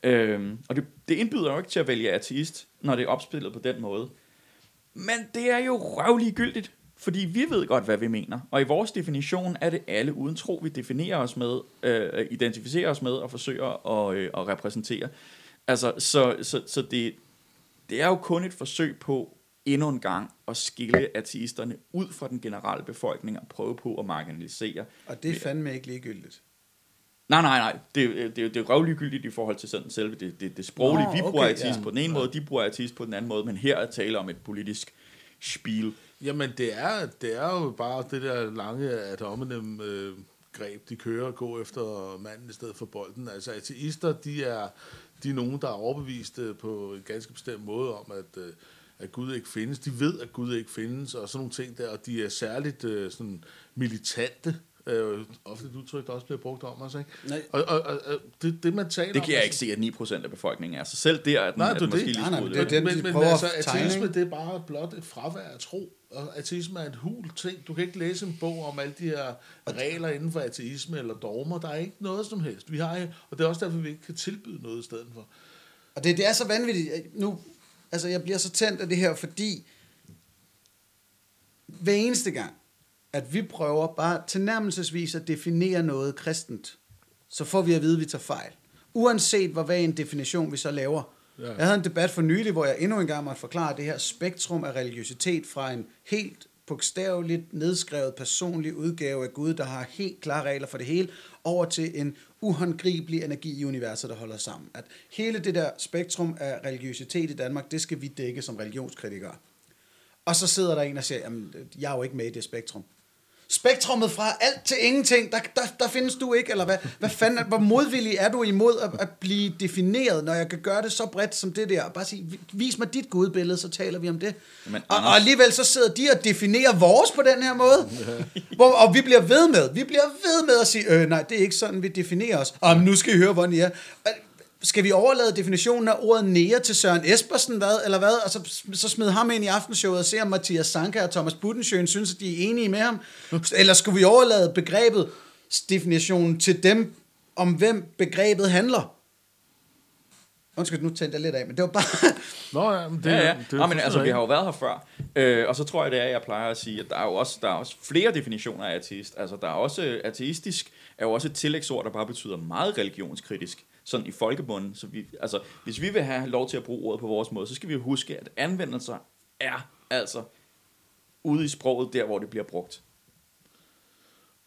Øhm, og det, det indbyder jo ikke til at vælge ateist, når det er opspillet på den måde. Men det er jo røvlig gyldigt, fordi vi ved godt, hvad vi mener. Og i vores definition er det alle uden tro, vi definerer os med, øh, identificerer os med og forsøger at, øh, at repræsentere. Altså, så, så, så det, det er jo kun et forsøg på endnu en gang at skille ateisterne ud fra den generelle befolkning og prøve på at marginalisere.
Og det er fandme ikke ligegyldigt.
Nej, nej, nej. Det, det, det er røvligegyldigt i forhold til sådan selve det, det, det sproglige.
Nå,
vi bruger
okay,
ateist
ja.
på den ene måde, de bruger ateist på den anden måde, men her er tale om et politisk spil.
Jamen, det er, det er jo bare det der lange at omnem øh, greb, de kører og går efter manden i stedet for bolden. Altså, ateister, de er, de er nogen, der er overbevist øh, på en ganske bestemt måde om, at, øh, at Gud ikke findes. De ved, at Gud ikke findes, og sådan nogle ting der, og de er særligt øh, sådan militante Øh, ofte et udtryk, der også bliver brugt om os, ikke?
Nej.
Og, og, og, og det, det, man taler
Det
om...
kan jeg
altså-
ikke se, at 9% af befolkningen er. Så selv der er den,
Nej,
er
det
den
er
måske
det.
lige
Nej, nej, det er
lidt.
det,
men, men
at
altså, ateisme,
ikke?
det er bare blot et fravær af tro. Og ateisme er et hul ting. Du kan ikke læse en bog om alle de her regler inden for ateisme eller dogmer. Der er ikke noget som helst. Vi har, og det er også derfor, vi ikke kan tilbyde noget i stedet for.
Og det, det er så vanvittigt. Nu, altså, jeg bliver så tændt af det her, fordi hver eneste gang, at vi prøver bare tilnærmelsesvis at definere noget kristent, så får vi at vide, at vi tager fejl. Uanset hvor hvad en definition vi så laver.
Ja.
Jeg havde en debat for nylig, hvor jeg endnu en gang måtte forklare det her spektrum af religiøsitet fra en helt bogstaveligt nedskrevet personlig udgave af Gud, der har helt klare regler for det hele, over til en uhåndgribelig energi i universet, der holder sammen. At hele det der spektrum af religiøsitet i Danmark, det skal vi dække som religionskritikere. Og så sidder der en og siger, jamen, jeg er jo ikke med i det spektrum. Spektrummet fra alt til ingenting, der, der, der findes du ikke, eller hvad, hvad fanden, hvor modvillig er du imod at, at blive defineret, når jeg kan gøre det så bredt som det der, og bare sige, vis mig dit gudbillede, så taler vi om det.
Men
og, og alligevel så sidder de og definerer vores på den her måde, hvor, og vi bliver ved med, vi bliver ved med at sige, øh, nej, det er ikke sådan, vi definerer os, og nu skal I høre, hvordan I er. Skal vi overlade definitionen af ordet nære til Søren Espersen, hvad, eller hvad? Og så, så smide ham ind i aftenshowet og se, om Mathias Sanka og Thomas Budensjøen synes, at de er enige med ham. Eller skulle vi overlade begrebet, definitionen til dem, om hvem begrebet handler? Undskyld, nu tændte jeg lidt af, men det var bare...
Nå ja, men det,
ja, ja.
det,
Det, men altså, vi har jo været her før. Øh, og så tror jeg, det er, jeg plejer at sige, at der er jo også, der er også flere definitioner af ateist. Altså, der er også ateistisk, er jo også et tillægsord, der bare betyder meget religionskritisk. Sådan i folkebunden. Så vi, altså, hvis vi vil have lov til at bruge ordet på vores måde, så skal vi jo huske, at anvendelser er altså ude i sproget, der hvor det bliver brugt.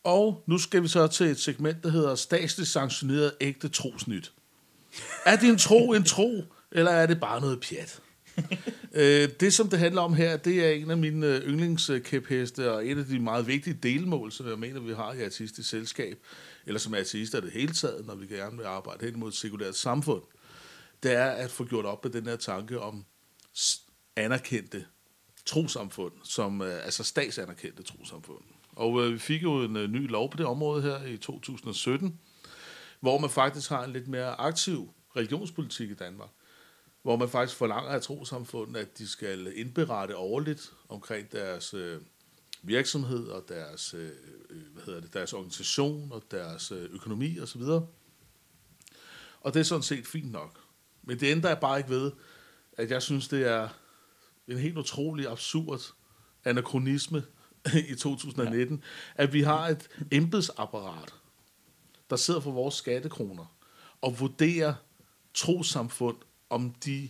Og nu skal vi så til et segment, der hedder statsligt sanktioneret ægte trosnyt. Er din tro en tro, eller er det bare noget pjat? Øh, det, som det handler om her, det er en af mine øh, yndlingskæpheste, og et af de meget vigtige delmål, som jeg mener, vi har i artistisk selskab, eller som artister i det hele taget, når vi gerne vil arbejde hen mod et sekulært samfund, det er at få gjort op med den her tanke om anerkendte trosamfund, som øh, altså statsanerkendte trosamfund. Og øh, vi fik jo en øh, ny lov på det område her i 2017, hvor man faktisk har en lidt mere aktiv religionspolitik i Danmark, hvor man faktisk forlanger af trosamfunden, at de skal indberette årligt omkring deres øh, virksomhed og deres, øh, øh, hvad hedder det, deres organisation og deres øh, økonomi osv. Og det er sådan set fint nok. Men det ændrer bare ikke ved, at jeg synes, det er en helt utrolig absurd anachronisme i 2019, ja. at vi har et embedsapparat, der sidder for vores skattekroner og vurderer trosamfund, om de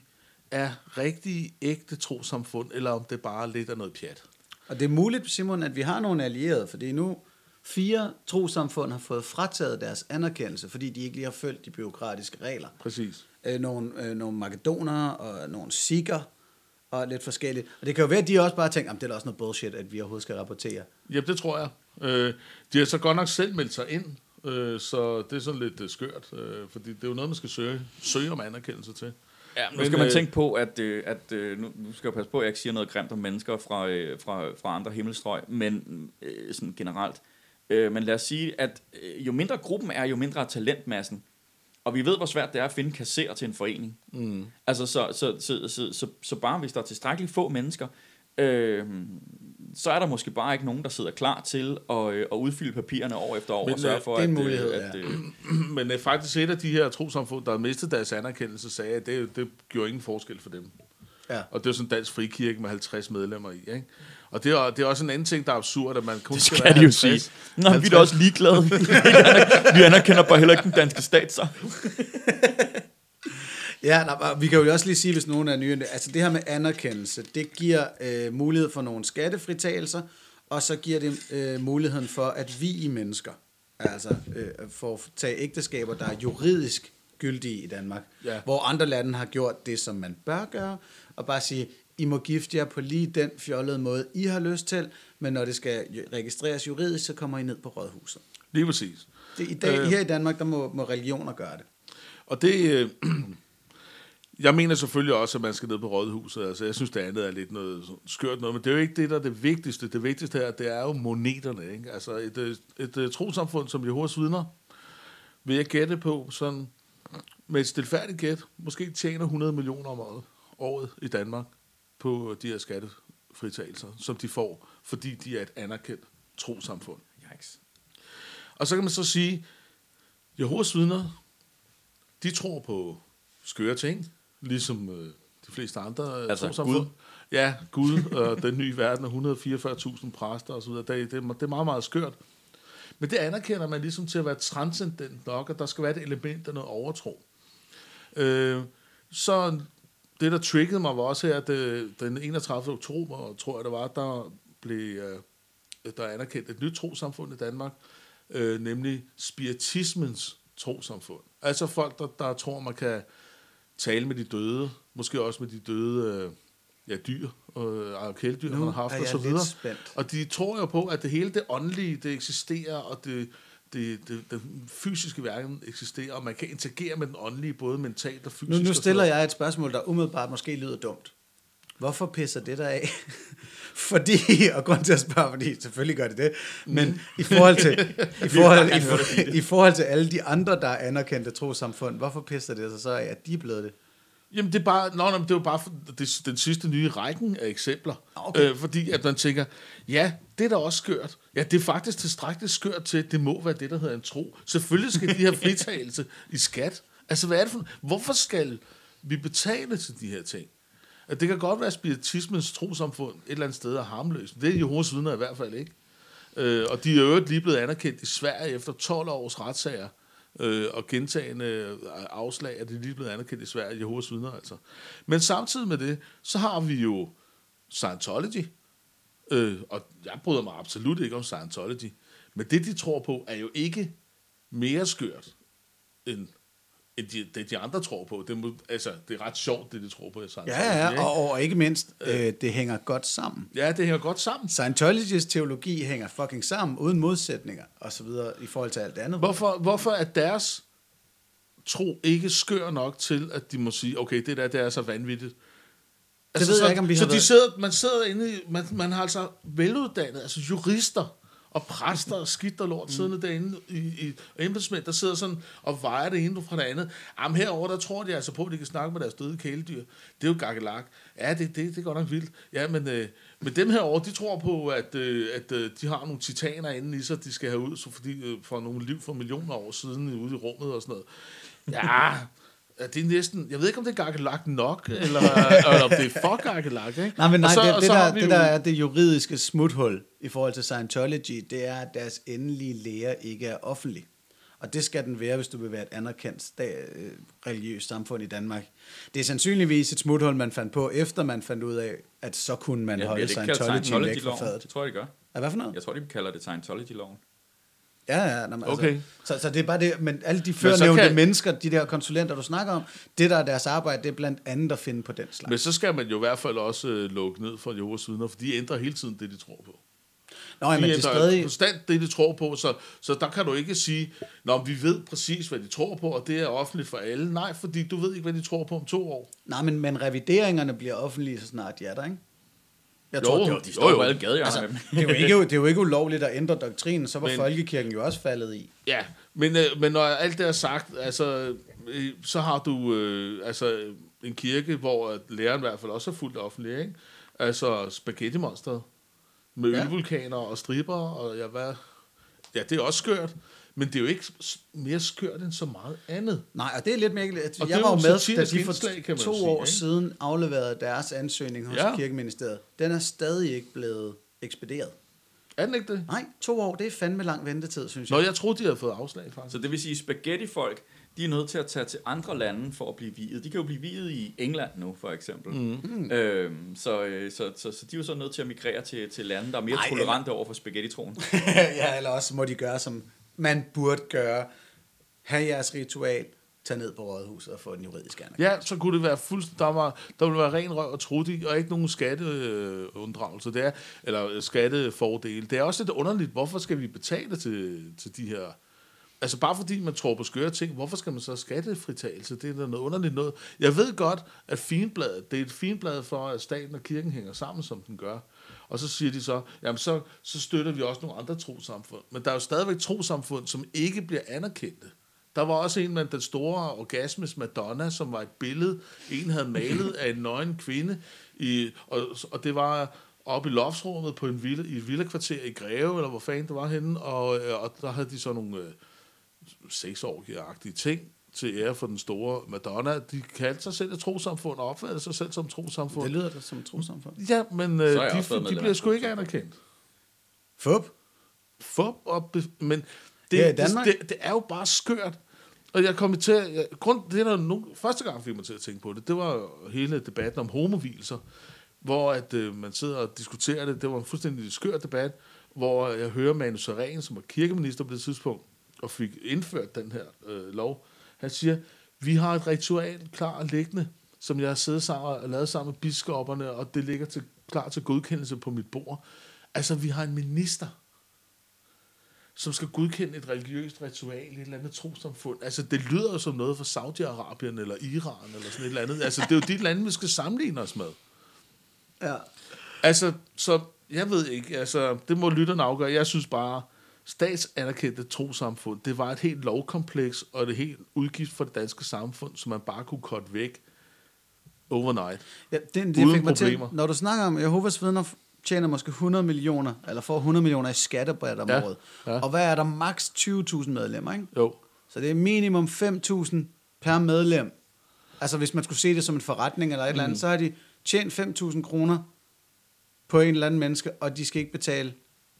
er rigtige, ægte trosamfund, eller om det bare lidt er noget pjat.
Og det er muligt, Simon, at vi har nogle allierede, fordi nu fire trosamfund har fået frataget deres anerkendelse, fordi de ikke lige har følgt de byråkratiske regler.
Præcis.
Øh, nogle, øh, nogle makedonere og nogle sikher og lidt forskelligt. Og det kan jo være, at de også bare tænker, at det er også noget bullshit, at vi overhovedet skal rapportere.
Jamen, det tror jeg. Øh, de har så godt nok selv meldt sig ind, øh, så det er sådan lidt øh, skørt, øh, fordi det er jo noget, man skal søge, søge om anerkendelse til.
Ja, nu
Men,
skal man
øh,
tænke på, at, øh, at øh, nu, nu skal jeg passe på, at jeg ikke siger noget grimt om mennesker fra, øh, fra, fra andre himmelstrøg, men øh, sådan generelt. Øh, men lad os sige, at øh, jo mindre gruppen er, jo mindre er talentmassen. Og vi ved, hvor svært det er at finde kasser til en forening.
Mm.
Altså, så, så, så, så, så, så bare hvis der er tilstrækkeligt få mennesker, øh, så er der måske bare ikke nogen, der sidder klar til at, øh, at udfylde papirerne år efter år
Men,
og sørge
øh,
for,
det er en
at,
mulighed,
øh, at
ja.
øh,
Men øh, faktisk et af de her trosamfund, der har mistet deres anerkendelse, sagde, at det, det gjorde ingen forskel for dem.
Ja.
Og det er sådan en dansk frikirke med 50 medlemmer i. Ikke? Og det er, det er også en anden ting, der er absurd, at man kun
det
skal
skal
være
de jo
50.
sige. Nå, vi er da også ligeglade. vi anerkender bare heller ikke den danske stat, så.
Ja, nej, vi kan jo også lige sige, hvis nogen er nye, altså det her med anerkendelse, det giver øh, mulighed for nogle skattefritagelser, og så giver det øh, muligheden for, at vi i mennesker, altså øh, får tage ægteskaber, der er juridisk gyldige i Danmark,
Ja.
hvor andre lande har gjort det, som man bør gøre, og bare sige, I må gifte jer på lige den fjollede måde, I har lyst til, men når det skal registreres juridisk, så kommer I ned på rådhuset.
Lige præcis.
Det, I dag,
Øh.
her i Danmark, der må, må religioner gøre det.
Og det, øh, Jeg mener selvfølgelig også, at man skal ned på rådhuset. Altså, jeg synes, det andet er lidt noget skørt noget, men det er jo ikke det, der er det vigtigste. Det vigtigste her, det er jo moneterne. Ikke? Altså, et, et, et, et trosamfund som Jehovas vidner, vil jeg gætte på, sådan, med et stilfærdigt gæt, måske tjener 100 millioner om året, året i Danmark på de her skattefritagelser, som de får, fordi de er et anerkendt trosamfund.
Yikes.
Og så kan man så sige, Jehovas vidner, de tror på skøre ting, ligesom øh, de fleste andre øh,
Altså
trossamfund.
Gud?
Ja, Gud og den nye verden og 144.000 præster osv. Det, det, det er meget, meget skørt. Men det anerkender man ligesom til at være transcendent nok, at der skal være et element af noget overtro. Øh, så det, der triggede mig, var også her, at øh, den 31. oktober, tror jeg det var, der blev øh, der er anerkendt et nyt trosamfund i Danmark, øh, nemlig spiritismens trosamfund. Altså folk, der, der tror, man kan tale med de døde, måske også med de døde øh, ja, dyr, øh, og kæledyr,
Nu
har haft og så videre.
spændt.
Og de tror jo på, at det hele det åndelige, det eksisterer, og det, det, det, den fysiske verden eksisterer, og man kan interagere med den åndelige, både mentalt og fysisk.
Nu, nu stiller jeg et spørgsmål, der umiddelbart måske lyder dumt. Hvorfor pisser det der af? fordi, og grund til at spørge, fordi selvfølgelig gør det det, men i forhold til, i forhold, i, for, i forhold til alle de andre, der er anerkendte trosamfund, hvorfor pisser det sig så af, at de er blevet det?
Jamen, det er bare, nå, nå, det er jo bare for, det, den sidste nye rækken af eksempler.
Okay.
Øh, fordi at man tænker, ja, det er da også skørt. Ja, det er faktisk tilstrækkeligt skørt til, at det må være det, der hedder en tro. Selvfølgelig skal de have fritagelse i skat. Altså, hvad er det for, hvorfor skal vi betale til de her ting? At det kan godt være, at spiritismens trosamfund et eller andet sted er harmløst. Det er Jehovas vidner i hvert fald ikke. Øh, og de er jo lige blevet anerkendt i Sverige efter 12 års retssager øh, og gentagende afslag, at de lige blevet anerkendt i Sverige, Jehovas vidner altså. Men samtidig med det, så har vi jo Scientology, øh, og jeg bryder mig absolut ikke om Scientology, men det, de tror på, er jo ikke mere skørt, end, end de, det, de andre tror på. Det, må, altså, det er ret sjovt, det de tror på i Scientology.
Ja, ja, og, og ikke mindst, øh, det hænger godt sammen.
ja, det hænger godt sammen.
Scientologys teologi hænger fucking sammen, uden modsætninger og så videre, i forhold til alt andet.
Hvorfor, hvorfor er deres tro ikke skør nok til, at de må sige, okay, det der, det er så vanvittigt. Altså,
ved jeg
så,
ikke, om vi
så
har
de sidder, man sidder inde i, man, man har altså veluddannet, altså jurister og præster og skidt og lort mm. siddende derinde i, i embedsmænd, der sidder sådan og vejer det ene fra det andet. Jamen herover der tror de altså på, at de kan snakke med deres døde kæledyr. Det er jo gakkelak. Ja, det, det, det er godt nok vildt. Ja, men, øh, men dem herover de tror på, at, øh, at øh, de har nogle titaner inde i sig, de skal have ud, så fordi, øh, for nogle liv for millioner år siden ude i rummet og sådan noget. Ja, Ja, det er næsten, jeg ved ikke, om det er gakkelagt nok, eller, eller om det er for gakkelagt, ikke?
Nej, men nej,
Og så-
det,
og
det, der, det
jo-
der er det juridiske smuthul i forhold til Scientology, det er, at deres endelige lære ikke er offentlig. Og det skal den være, hvis du vil være et anerkendt øh, religiøst samfund i Danmark. Det er sandsynligvis et smuthul, man fandt på, efter man fandt ud af, at så kunne man
Ja,
holde
kaldt
Scientology væk fra fadet.
Det tror jeg, de gør.
Ja, hvad for noget?
Jeg tror, de kalder det Scientology-loven.
Ja, ja. Nå, men
Okay.
Altså, så, så det er bare det, men alle de førnævnte
kan-
mennesker, de der konsulenter, du snakker om, det der er deres arbejde, det er blandt andet at finde på den slags.
Men så skal man jo i hvert fald også øh, lukke ned for Jehovas vidner, for de ændrer hele tiden det, de tror på.
Nå, ja,
De
men det er
ændrer
stadig...
konstant det, de tror på, så, så der kan du ikke sige, Nå, vi ved præcis, hvad de tror på, og det er offentligt for alle. Nej, fordi du ved ikke, hvad de tror på om to år.
Nej, men, men revideringerne bliver offentlige, så snart de er der, ikke? Jeg
Jo,
tror, det,
jo,
var, de
jo,
Står
jo.
på alle gadehjørner
Altså,
med dem.
det, er jo ikke, det er jo ikke ulovligt at ændre doktrinen, så var
Men-
folkekirken jo også faldet i.
Ja, men, øh, men når alt det er sagt, altså, øh, så har du øh, altså, en kirke, hvor at læreren i hvert fald også er fuldt offentlig, ikke? Altså spaghetti monster med
Ja.
ølvulkaner og striber, og ja, hvad... Ja, det er også skørt, men det er jo ikke mere skørt end så meget andet.
Nej, og det er lidt mærkeligt.
Og
Jeg var
jo
med, da de for
indslag,
to
sige,
år
ikke?
siden afleverede deres ansøgning hos
Ja.
Kirkeministeriet. Den er stadig ikke blevet ekspederet.
Er den ikke det?
Nej, to år, det er fandme lang ventetid, synes
Nå,
jeg.
jeg troede, de havde fået afslag, faktisk.
Så det vil sige, spaghetti-folk, de er nødt til at tage til andre lande for at blive viet. De kan jo blive viet i England nu, for eksempel. Mm. Øhm, så, øh, så, så, så de er jo så nødt til at migrere til, til lande, der er mere
Ej,
tolerante over for spaghetti-troen.
ja, eller også må de gøre, som man burde gøre. Have jeres ritual, tag ned på rådhuset og få den juridiske anerkendelse.
Ja, så kunne det være fuldstændig, der, var, der ville være ren røv og trudig, og ikke nogen skatteunddragelse, det er, eller skattefordele. Det er også lidt underligt, hvorfor skal vi betale til, til de her Altså bare fordi man tror på skøre ting, hvorfor skal man så skattefritagelse? Det er da noget underligt noget. Jeg ved godt, at finbladet, det er et finblad for, at staten og kirken hænger sammen, som den gør. Og så siger de så, jamen så, så støtter vi også nogle andre trosamfund. Men der er jo stadigvæk trosamfund, som ikke bliver anerkendte. Der var også en med den store orgasmes Madonna, som var et billede, en havde malet af en nøgen kvinde, i, og, og det var oppe i loftsrummet på en villa, i et villakvarter i Greve, eller hvor fanden det var henne, og, øh, og der havde de så nogle øh, seksårige ting til ære for den store Madonna. De kaldte sig selv et trosamfund og opfattede sig selv som trosamfund.
Det lyder da som et trosamfund.
Ja, men øh, de, de
medlem
bliver sgu ikke anerkendt.
Fup.
Fup og be, men det,
i
det, det, det, er jo bare skørt. Og jeg kom til at, jeg, grund, det er der nogen, første gang fik mig til at tænke på det, det var hele debatten om homovilser, hvor at, øh, man sidder og diskuterer det. Det var en fuldstændig skør debat, hvor jeg hører Manu Saren, som var kirkeminister på det tidspunkt, og fik indført den her øh, lov. Han siger, vi har et ritual klar liggende, som jeg har siddet sammen og lavet sammen med biskopperne, og det ligger til, klar til godkendelse på mit bord. Altså, vi har en minister, som skal godkende et religiøst ritual i et eller andet trosamfund. Altså, det lyder jo som noget fra Saudi-Arabien eller Iran eller sådan et eller andet. Altså, det er jo de lande, vi skal sammenligne os med.
Ja.
Altså, så jeg ved ikke, altså, det må lytterne afgøre. Jeg synes bare, statsanerkendte trosamfund, det var et helt lovkompleks og et helt udgift for det danske samfund, som man bare kunne korte væk overnight.
Ja, det, det
Uden
fik mig til,
problemer.
når du snakker om, Jehovas vidner tjener måske 100 millioner, eller får 100 millioner i skattebræt om
Ja,
året.
ja.
Og hvad er der? Maks 20.000 medlemmer, ikke?
Jo.
Så det er minimum 5.000 per medlem. Altså hvis man skulle se det som en forretning eller et eller
Mm.
andet, så har de tjent 5.000 kroner på en eller anden menneske, og de skal ikke betale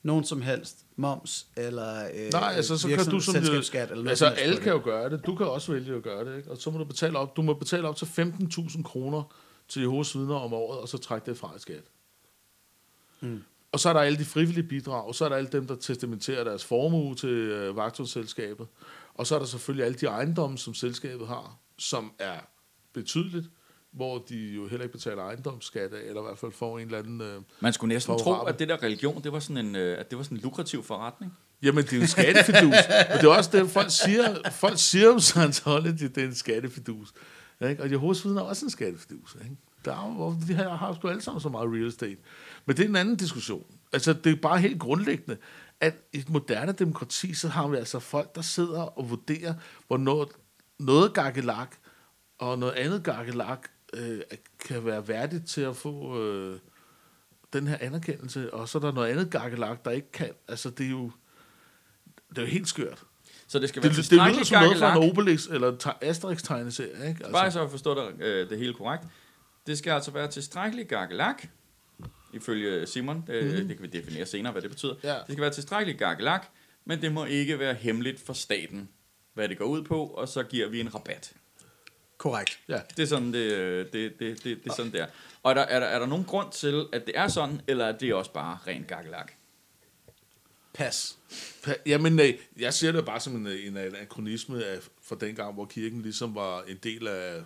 nogen som helst moms eller øh,
Nej, altså så kan du som
selskabsskat eller
altså alle kan jo gøre det. Du kan også vælge at gøre det, ikke? Og så må du betale op, du må betale op til 15.000 kroner til Jehovas vidner om året, og så trække det fra i skat.
Mm.
Og så er der alle de frivillige bidrag, og så er der alle dem, der testamenterer deres formue til øh, vagtselskabet. Og så er der selvfølgelig alle de ejendomme, som selskabet har, som er betydeligt, hvor de jo heller ikke betaler ejendomsskat eller i hvert fald får en eller anden... Øh,
Man skulle næsten tro,
Favorabel.
at det der religion, det var sådan en, øh, at det var sådan en lukrativ forretning.
Jamen, det er en skattefidus. og det er også det, folk siger, folk siger om Scientology, det er en skattefidus. Ikke? Og Jehovas vidner er også en skattefidus. Ikke? Der er de her har sgu alle sammen så meget real estate. Men det er en anden diskussion. Altså, det er bare helt grundlæggende, at i et moderne demokrati, så har vi altså folk, der sidder og vurderer, hvornår noget gakkelak og noget andet gakkelak øh, kan være værdigt til at få øh, den her anerkendelse, og så er der noget andet gakkelak, der ikke kan. Altså, det er jo, det er jo helt skørt.
Så det skal være
det, det lyder som noget fra en Obelix eller en te- Asterix-tegneserie, ikke?
Bare
Altså,
så at forstå det, øh, det hele korrekt. Det skal altså være tilstrækkeligt gakkelak, ifølge Simon. Det, mm. det kan vi definere senere, hvad det betyder.
Ja.
Det skal være tilstrækkeligt gakkelak, men det må ikke være hemmeligt for staten, hvad det går ud på, og så giver vi en rabat.
Korrekt.
ja.
Det er sådan, det, det, det, det, det, er sådan der. Og er der, er, der, er der nogen grund til, at det er sådan, eller er det også bare ren gakkelak?
Pas.
Pa- Jamen, øh, jeg ser det bare som en, en anachronisme af, fra dengang, hvor kirken ligesom var en del af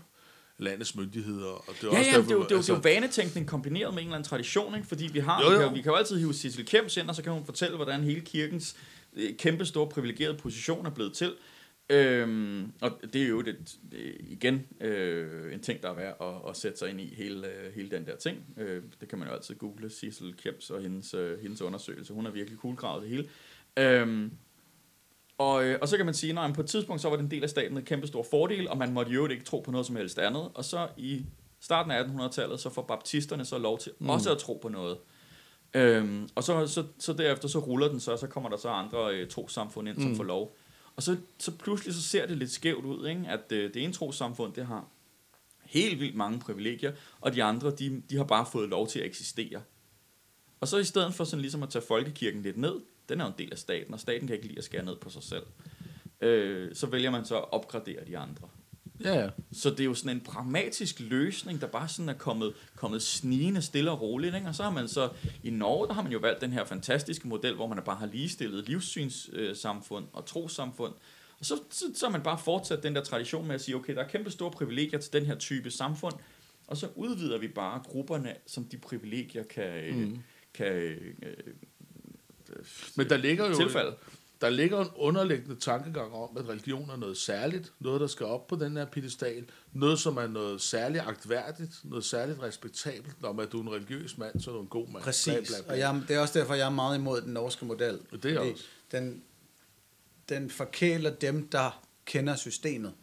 landets myndigheder. Og det er
Ja,
også
ja,
derfor,
det er, jo, det, er jo,
altså,
det er jo vanetænkning kombineret med en eller anden tradition, ikke? fordi vi har,
Jo,
jo. Vi, kan, vi kan jo altid hive Sissel Kjems ind, og så kan hun fortælle, hvordan hele kirkens øh, kæmpe store privilegerede position er blevet til. Øhm, og det er jo det, det, igen øh, en ting, der er værd at, at sætte sig ind i, hele, øh, hele den der ting. Øh, det kan man jo altid google, Sissel Kjems og hendes, øh, hendes undersøgelse. Hun har virkelig kuglegravet det hele. Øhm, og, øh, og så kan man sige, at på et tidspunkt så var det en del af staten en kæmpe stor fordel, og man måtte jo ikke tro på noget som helst andet. Og så i starten af 1800-tallet, så får baptisterne så lov til mm. også at tro på noget. Øhm, og så, så, så derefter så ruller den så, og så kommer der så andre øh, trosamfund ind, som
Mm.
får lov. Og så, så pludselig så ser det lidt skævt ud, ikke? at øh, det ene trosamfund, det har helt vildt mange privilegier, og de andre, de, de har bare fået lov til at eksistere. Og så i stedet for sådan ligesom at tage folkekirken lidt ned, den er jo en del af staten, og staten kan ikke lide at skære ned på sig selv, øh, så vælger man så at opgradere de andre.
Ja, ja.
Så det er jo sådan en pragmatisk løsning, der bare sådan er kommet, kommet snigende stille og roligt. Ikke? Og så har man så, i Norge, der har man jo valgt den her fantastiske model, hvor man bare har ligestillet livssynssamfund og trosamfund. Og så, så, så har man bare fortsat den der tradition med at sige, okay, der er kæmpe store privilegier til den her type samfund, og så udvider vi bare grupperne, som de privilegier kan, mm. kan øh,
Men der ligger jo...
tilfalde.
Der ligger en underliggende tankegang om, at religion er noget særligt, noget, der skal op på den her pedestal, noget, som er noget særligt agtværdigt, noget særligt respektabelt. Når man, du er en religiøs mand, så er du en god mand.
Præcis,
Bla, bla, bla.
og jeg, det er også derfor, jeg er meget imod den norske model.
Det er også.
Den, den forkæler dem, der kender systemet.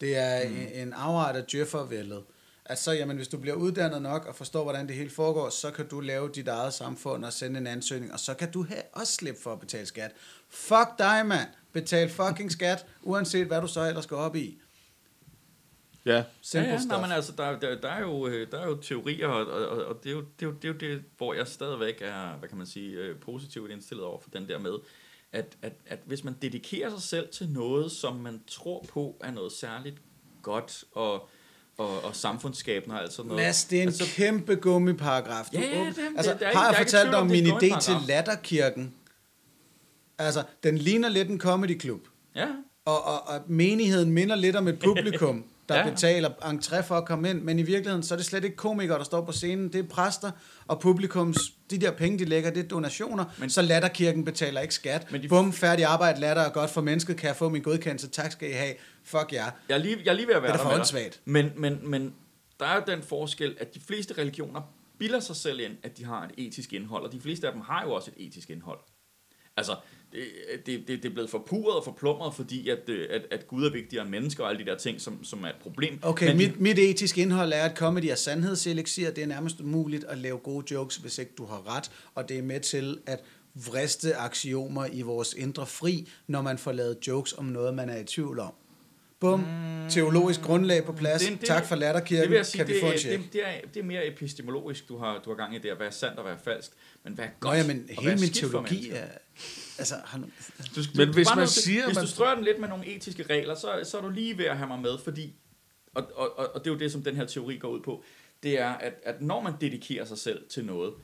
Det er mm. en, en afart af djøffervældet. At så, jamen, hvis du bliver uddannet nok og forstår, hvordan det hele foregår, så kan du lave dit eget samfund og sende en ansøgning, og så kan du have, også slippe for at betale skat. Fuck dig, mand! Betal fucking skat, uanset hvad du så ellers går op i.
Ja,
Ja,
Simple
ja,
stuff.
nej, men altså, der, der, der, er jo, øh, der er jo teorier, og, og, og det, er jo, det, er jo, det er jo det, hvor jeg stadigvæk er, hvad kan man sige, øh, positivt indstillet over for den der med, at, at, at hvis man dedikerer sig selv til noget, som man tror på er noget særligt godt og, og, og samfundsskabende og alt sådan noget.
Mads, det er en
altså,
kæmpe gummiparagraf. Du
Ja, det- det-
altså,
der er ikke-
har
der
jeg fortalt
om, det
min idé til. Latterkirken? Altså, den ligner lidt en comedy club.
Ja,
Og, og, og menigheden minder lidt om et publikum, der
Ja.
betaler entré for at komme ind, men i virkeligheden, så er det slet ikke komikere, der står på scenen, det er præster, og publikums, de der penge, de lægger, det er donationer,
Men-
så latterkirken betaler ikke skat.
Men de,
Bum, færdig arbejde, latter er godt for mennesket, kan jeg få min godkendelse, tak skal I have, fuck jer.
jeg er lige, jeg er lige ved at være
Det er
der
for åndssvagt.
Men, men, men der er jo den forskel, at de fleste religioner bilder sig selv ind, at de har et etisk indhold, og de fleste af dem har jo også et etisk indhold. Altså, det, det, det, det er blevet forpurret og forplumret, fordi at, øh, at, at Gud er vigtigere end mennesker og alle de der ting, som, som er et problem.
Okay,
Men
mit, mit etiske indhold er, at comedy er sandhedseliksir. Det er nærmest umuligt at lave gode jokes, hvis ikke du har ret. Og det er med til at vriste aksiomer i vores indre fri, når man får lavet jokes om noget, man er i tvivl om. Bum, teologisk grundlag på plads.
Det det-
tak for
det
latterkirken.
vil jeg sige,
kan vi
det,
få en
er-
check?
det, det, er, det er mere epistemologisk, du har, du har gang i der. Hvad er sandt og hvad er falsk. Men hvad er godt
Nå ja, men hele min teologi er... Altså, har nu,
Du,
Men
du-
hvis man
til-
siger,
Hvis
man-
du strøger den lidt med nogle etiske regler, så, så er du lige ved at have mig med, fordi... Og, og, og, og det er jo det, som den her teori går ud på. Det er, at, at når man dedikerer sig selv til noget,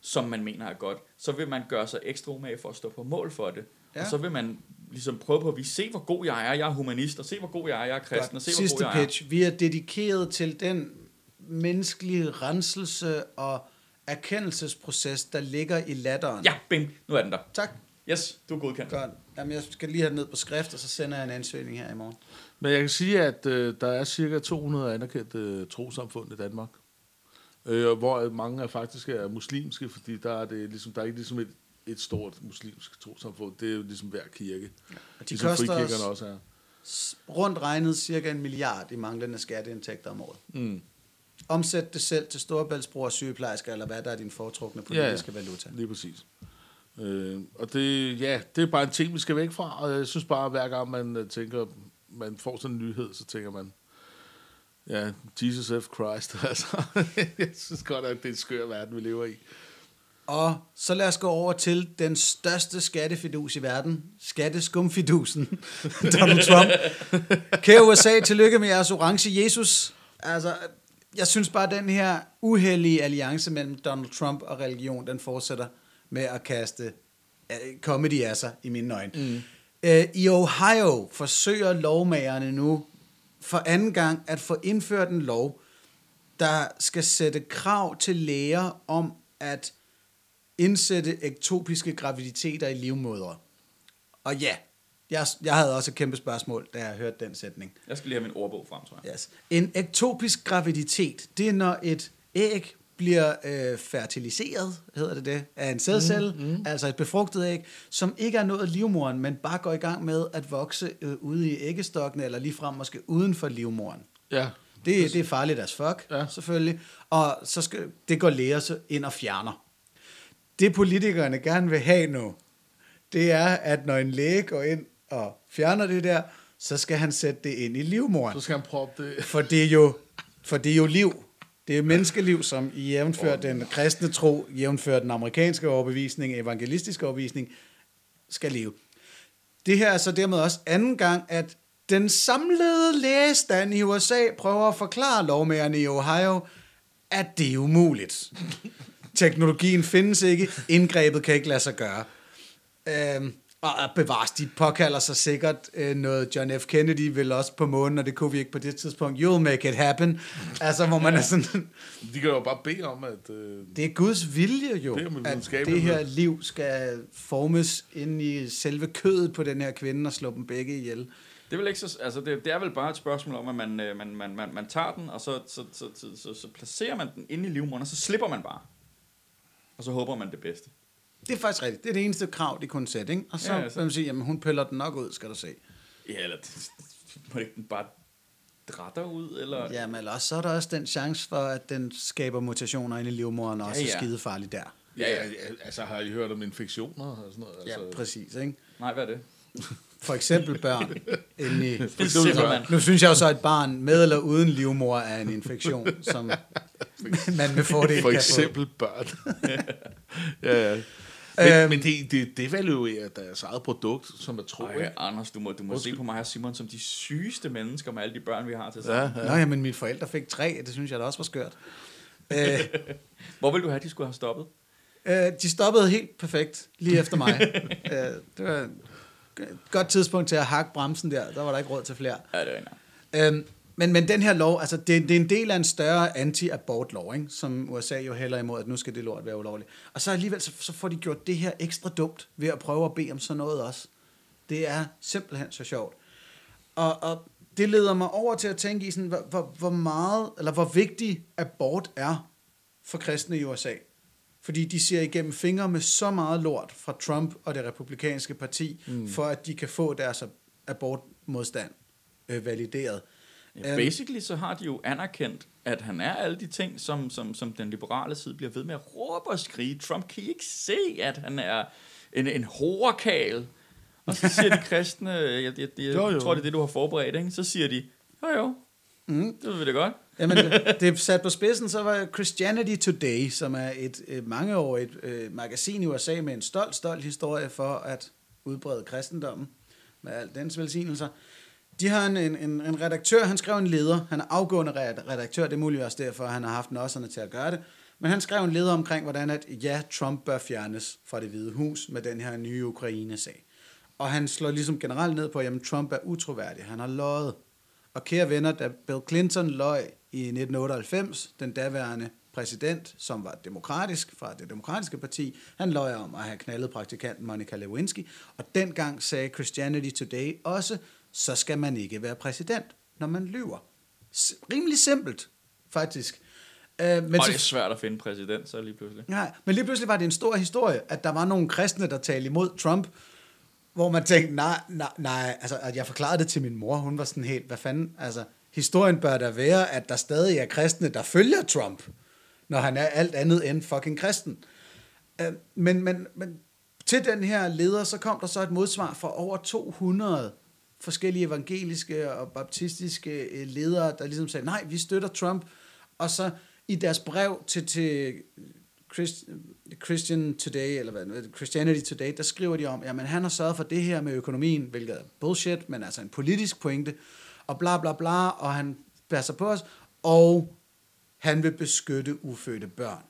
som man mener er godt, så vil man gøre sig ekstra umage for at stå på mål for det. Ja. Og så vil man ligesom prøve på at vise, se hvor god jeg er, jeg er humanist, og se hvor god jeg er, jeg er kristen, og se hvor god
Sidste
jeg er.
pitch. Vi er dedikeret til den menneskelige renselse og erkendelsesproces, der ligger i latteren.
Ja, bing, nu er den der.
Tak.
Yes, du er godkendt.
Godt. Jamen, jeg skal lige have det ned på skrift, og så sender jeg en ansøgning her i morgen.
Men jeg kan sige, at øh, der er cirka 200 anerkendte øh, trosamfund i Danmark. Øh, og hvor mange er faktisk er muslimske, fordi der er, det ligesom, der er ikke ligesom et, et stort muslimsk trosamfund. Det er jo ligesom hver kirke.
Og de
ligesom
koster
også er.
rundt regnet cirka en milliard i manglende skatteindtægter om året.
Mm.
Omsæt det selv til storebæltsbror, sygeplejersker, eller hvad der er din foretrukne politiske ja, ja. valuta.
Lige præcis. Øh, og det, ja, det er bare en ting, vi skal væk fra, og jeg synes bare, at hver gang man øh, tænker, man får sådan en nyhed, så tænker man, ja, Jesus F. Christ, altså. jeg synes godt, at det er en skør verden, vi lever i.
Og så lad os gå over til den største skattefidus i verden. Skatteskumfidusen. Donald Trump. Kære USA, tillykke med jeres orange Jesus. Altså, jeg synes bare, at den her uheldige alliance mellem Donald Trump og religion, den fortsætter med at kaste comedy af sig i mine øjne. Mm. Øh, I Ohio forsøger lovmagerne nu for anden gang at få indført en lov, der skal sætte krav til læger om at indsætte ektopiske graviditeter i livmodre. Og ja, jeg, jeg havde også et kæmpe spørgsmål, da jeg hørte den sætning.
Jeg skal lige have min ordbog frem, tror jeg.
Yes. En ektopisk graviditet, det er når et æg bliver øh, fertiliseret, hedder det det, af en sædcelle, mm, mm. altså et befrugtet æg, som ikke er nået livmoren, men bare går i gang med at vokse øh, ude i æggestokkene, eller ligefrem måske uden for livmoren.
Ja,
Det, det er farligt as fuck,
Ja.
ja. selvfølgelig. Og så skal, det går læger så ind og fjerner. Det politikerne gerne vil have nu, det er, at når en læge går ind og fjerner det der, så skal han sætte det ind i livmoren.
så skal han proppe det.
For det er jo, for det er jo liv. Det er menneskeliv, som i jævnfør den kristne tro, jævnfør den amerikanske overbevisning, evangelistiske overbevisning, skal leve. Det her er så dermed også anden gang, at den samlede lægestand i USA prøver at forklare lovmagerne i Ohio, at det er umuligt. Teknologien findes ikke, indgrebet kan ikke lade sig gøre. Øhm, Og bevares, de påkalder sig sikkert øh, noget John F. Kennedy vil også på månen, og det kunne vi ikke på det tidspunkt. You'll make it happen. Altså, hvor man er sådan,
De kan jo bare bede om, at... Øh,
det er Guds vilje jo,
Det er
at det her liv skal formes ind i selve kødet på den her kvinde og slå dem begge ihjel.
Det er, vel ikke så, altså det, det er vel bare et spørgsmål om, at man, øh, man, man, man, man tager den, og så, så, så, så, så, så placerer man den inde i livmoderen, og så slipper man bare. Og så håber man det bedste.
Det er faktisk rigtigt. Det er det eneste krav, de kunne sætte, ikke? Og så
Ja,
ja,
altså.
vil man sige, jamen hun piller den nok ud, skal du se.
Ja, eller det- må ikke den bare drætter ud, eller...
Jamen, eller også, så er der også den chance for, at den skaber mutationer inde i livmoderen, og også
Ja,
ja,
ja.
ja. er skidefarlig der.
ja, ja, altså har I hørt om infektioner og sådan noget?
Ja,
Altså,
præcis, ikke?
Nej, hvad er det?
For eksempel børn inde i...
Det man.
Nu synes jeg jo så, at et barn med eller uden livmor er en infektion, som man med fordel
For eksempel børn. ja, ja. Men,
Øhm.
men det, det devaluerer deres eget produkt, som er tro.
Ej, Anders, du må, du må se på mig og Simon som de sygeste mennesker med alle de børn, vi har til sammen.
Ja,
få. Nå ja, men mine forældre fik tre, det synes jeg da også var skørt. Øh,
Hvor vil du have, at de skulle have stoppet?
øh, de stoppede helt perfekt lige efter mig. øh, det var et godt tidspunkt til at hakke bremsen der, der var der ikke råd til flere.
Ja, det er rigtigt.
Øhm, men, men den her lov, altså det, det er en del af en større anti-abort-lov, ikke? som USA jo hælder imod, at nu skal det lort være ulovligt. Og så alligevel, så, så får de gjort det her ekstra dumt ved at prøve at bede om sådan noget også. Det er simpelthen så sjovt. Og, og det leder mig over til at tænke i, sådan, hvor, hvor, hvor meget, eller hvor vigtig abort er for kristne i USA. Fordi de ser igennem fingre med så meget lort fra Trump og det republikanske parti, mm. for at de kan få deres ab- abortmodstand øh, valideret.
Ja,
Øhm,
basically så har de jo anerkendt, at han er alle de ting, som, som, som den liberale side bliver ved med at råbe og skrige. Trump kan I ikke se, at han er en, en horekal. Og så siger de kristne, jeg, jeg, jeg, jeg
Jo, jo.
tror, det er det, du har forberedt, ikke? så siger de, jo jo,
Mm.
det ved vi da godt.
Jamen, det- det er sat på spidsen, så var Christianity Today, som er et, et mangeårigt øh, magasin i USA med en stolt, stolt historie for at udbrede kristendommen med al dens velsignelser. De har en, en, en, redaktør, han skrev en leder, han er afgående redaktør, det er muligt også derfor, han har haft nosserne til at gøre det, men han skrev en leder omkring, hvordan at ja, Trump bør fjernes fra det hvide hus med den her nye Ukraine-sag. Og han slår ligesom generelt ned på, at jamen, Trump er utroværdig, han har løjet. Og kære venner, da Bill Clinton løj i 1998, den daværende præsident, som var demokratisk fra det demokratiske parti, han løj om at have knaldet praktikanten Monica Lewinsky, og dengang sagde Christianity Today også, så skal man ikke være præsident, når man lyver. S- rimelig simpelt, faktisk. Øh, men
og det er svært at finde præsident, så lige pludselig.
Nej, men lige pludselig var det en stor historie, at der var nogle kristne, der talte imod Trump, hvor man tænkte, nej, nej, nej, altså, at jeg forklarede det til min mor, hun var sådan helt, hvad fanden, altså, historien bør der være, at der stadig er kristne, der følger Trump, når han er alt andet end fucking kristen. Øh, Men, men, men til den her leder, så kom der så et modsvar fra over 200 forskellige evangeliske og baptistiske øh, ledere, der ligesom sagde, nej, vi støtter Trump. Og så i deres brev til, til øh, Christ, øh, Christian Today, eller hvad, Christianity Today, der skriver de om, jamen han har sørget for det her med økonomien, hvilket er bullshit, men altså en politisk pointe, og bla bla bla, og han passer på os, og han vil beskytte ufødte børn.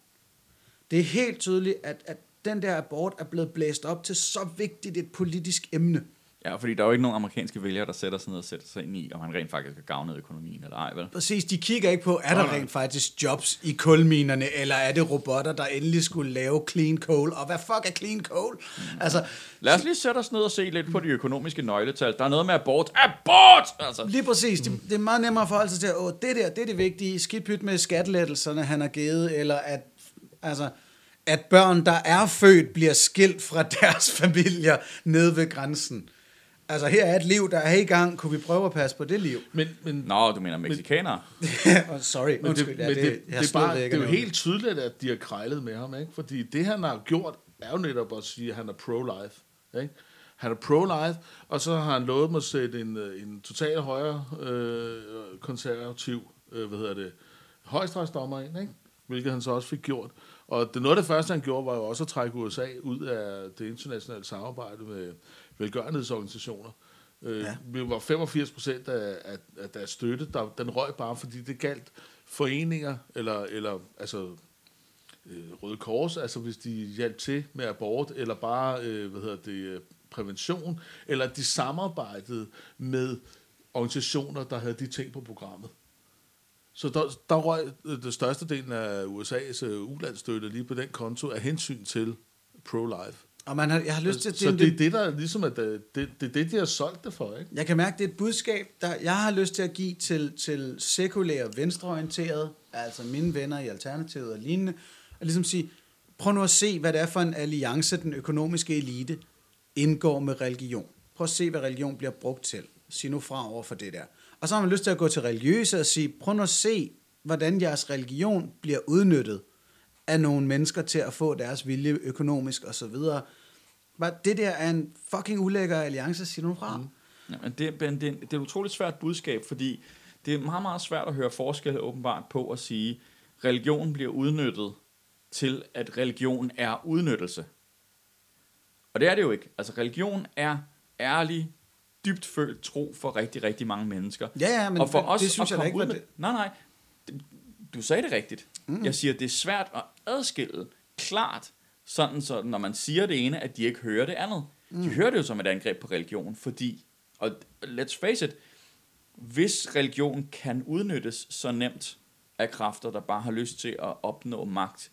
Det er helt tydeligt, at, at den der abort er blevet blæst op til så vigtigt et politisk emne.
Ja, fordi der er jo ikke nogen amerikanske vælgere, der sætter sig ned og sætter sig ind i, om han rent faktisk har gavnet økonomien eller ej, vel?
Præcis, de kigger ikke på, er der rent faktisk jobs i kulminerne, eller er det robotter, der endelig skulle lave clean coal, og hvad fuck er clean coal? Altså,
Lad os lige sætte os ned og se lidt på de økonomiske nøgletal. Der er noget med abort. Abort! Altså,
Lige præcis. Det, det er meget nemmere at forholde sig til, at åh, det der, det er det vigtige. Skidt pyt med skattelettelserne, han har givet, eller at, altså, at børn, der er født, bliver skilt fra deres familier nede ved grænsen. Altså, her er et liv, der er i gang. Kunne vi prøve at passe på det liv?
Men, men,
Nå, du mener mexikanere?
oh, sorry,
men,
undskyld.
det,
ja,
det, det,
jeg
det, er
snød
bare, det er jo helt tydeligt, at de har krejlet med ham, ikke? Fordi det, han har gjort, er jo netop at sige, at han er pro-life. Ikke? Han er pro-life, og så har han lovet mig at sætte en, øh, en total højre øh, konservativ, øh, hvad hedder det, højstrætsdommer ind, ikke? hvilket han så også fik gjort. Og det noget af det første, han gjorde, var jo også at trække USA ud af det internationale samarbejde med velgørenhedsorganisationer. Øh,
Ja.
ja. var 85 procent af, af, af deres støtte, der, den røg bare, fordi det galt foreninger, eller, eller altså øh, Røde Kors, altså hvis de hjalp til med abort, eller bare, øh, hvad hedder det, øh, prævention, eller de samarbejdede med organisationer, der havde de ting på programmet. Så der, der røg det største delen af USA's uh, ulandsstøtte lige på den konto af hensyn til pro-life.
Og man har, jeg har lyst til...
Så det er det, der ligesom, at det, det, det er det, de har solgt det for, ikke?
Jeg kan mærke, det er et budskab, der jeg har lyst til at give til, til sekulære venstreorienterede, altså mine venner i Alternativet og lignende, og ligesom sige, prøv nu at se, hvad det er for en alliance, den økonomiske elite indgår med religion. Prøv at se, hvad religion bliver brugt til. Sig nu fra over for det der. Og så har man lyst til at gå til religiøse og sige, prøv nu at se, hvordan jeres religion bliver udnyttet af nogle mennesker til at få deres vilje økonomisk og så videre. Bare det der er en fucking ulækker alliance, siger du fra. Mm.
Ja, men det, men det, det er et utroligt svært budskab, fordi det er meget, meget svært at høre forskelle åbenbart på at sige, religion bliver udnyttet til, at religion er udnyttelse. Og det er det jo ikke. Altså religion er ærlig, dybt følt tro for rigtig, rigtig mange mennesker.
Ja, ja, men
og for
det-
os
det synes
at
jeg da ikke
ud med,
det.
Nej, nej. Det- Du sagde det rigtigt. Mm. Jeg siger, det er svært at adskille klart, sådan så når man siger det ene, at de ikke hører det andet. Mm. De hører det jo som et angreb på religion, fordi, og let's face it, hvis religion kan udnyttes så nemt af kræfter, der bare har lyst til at opnå magt,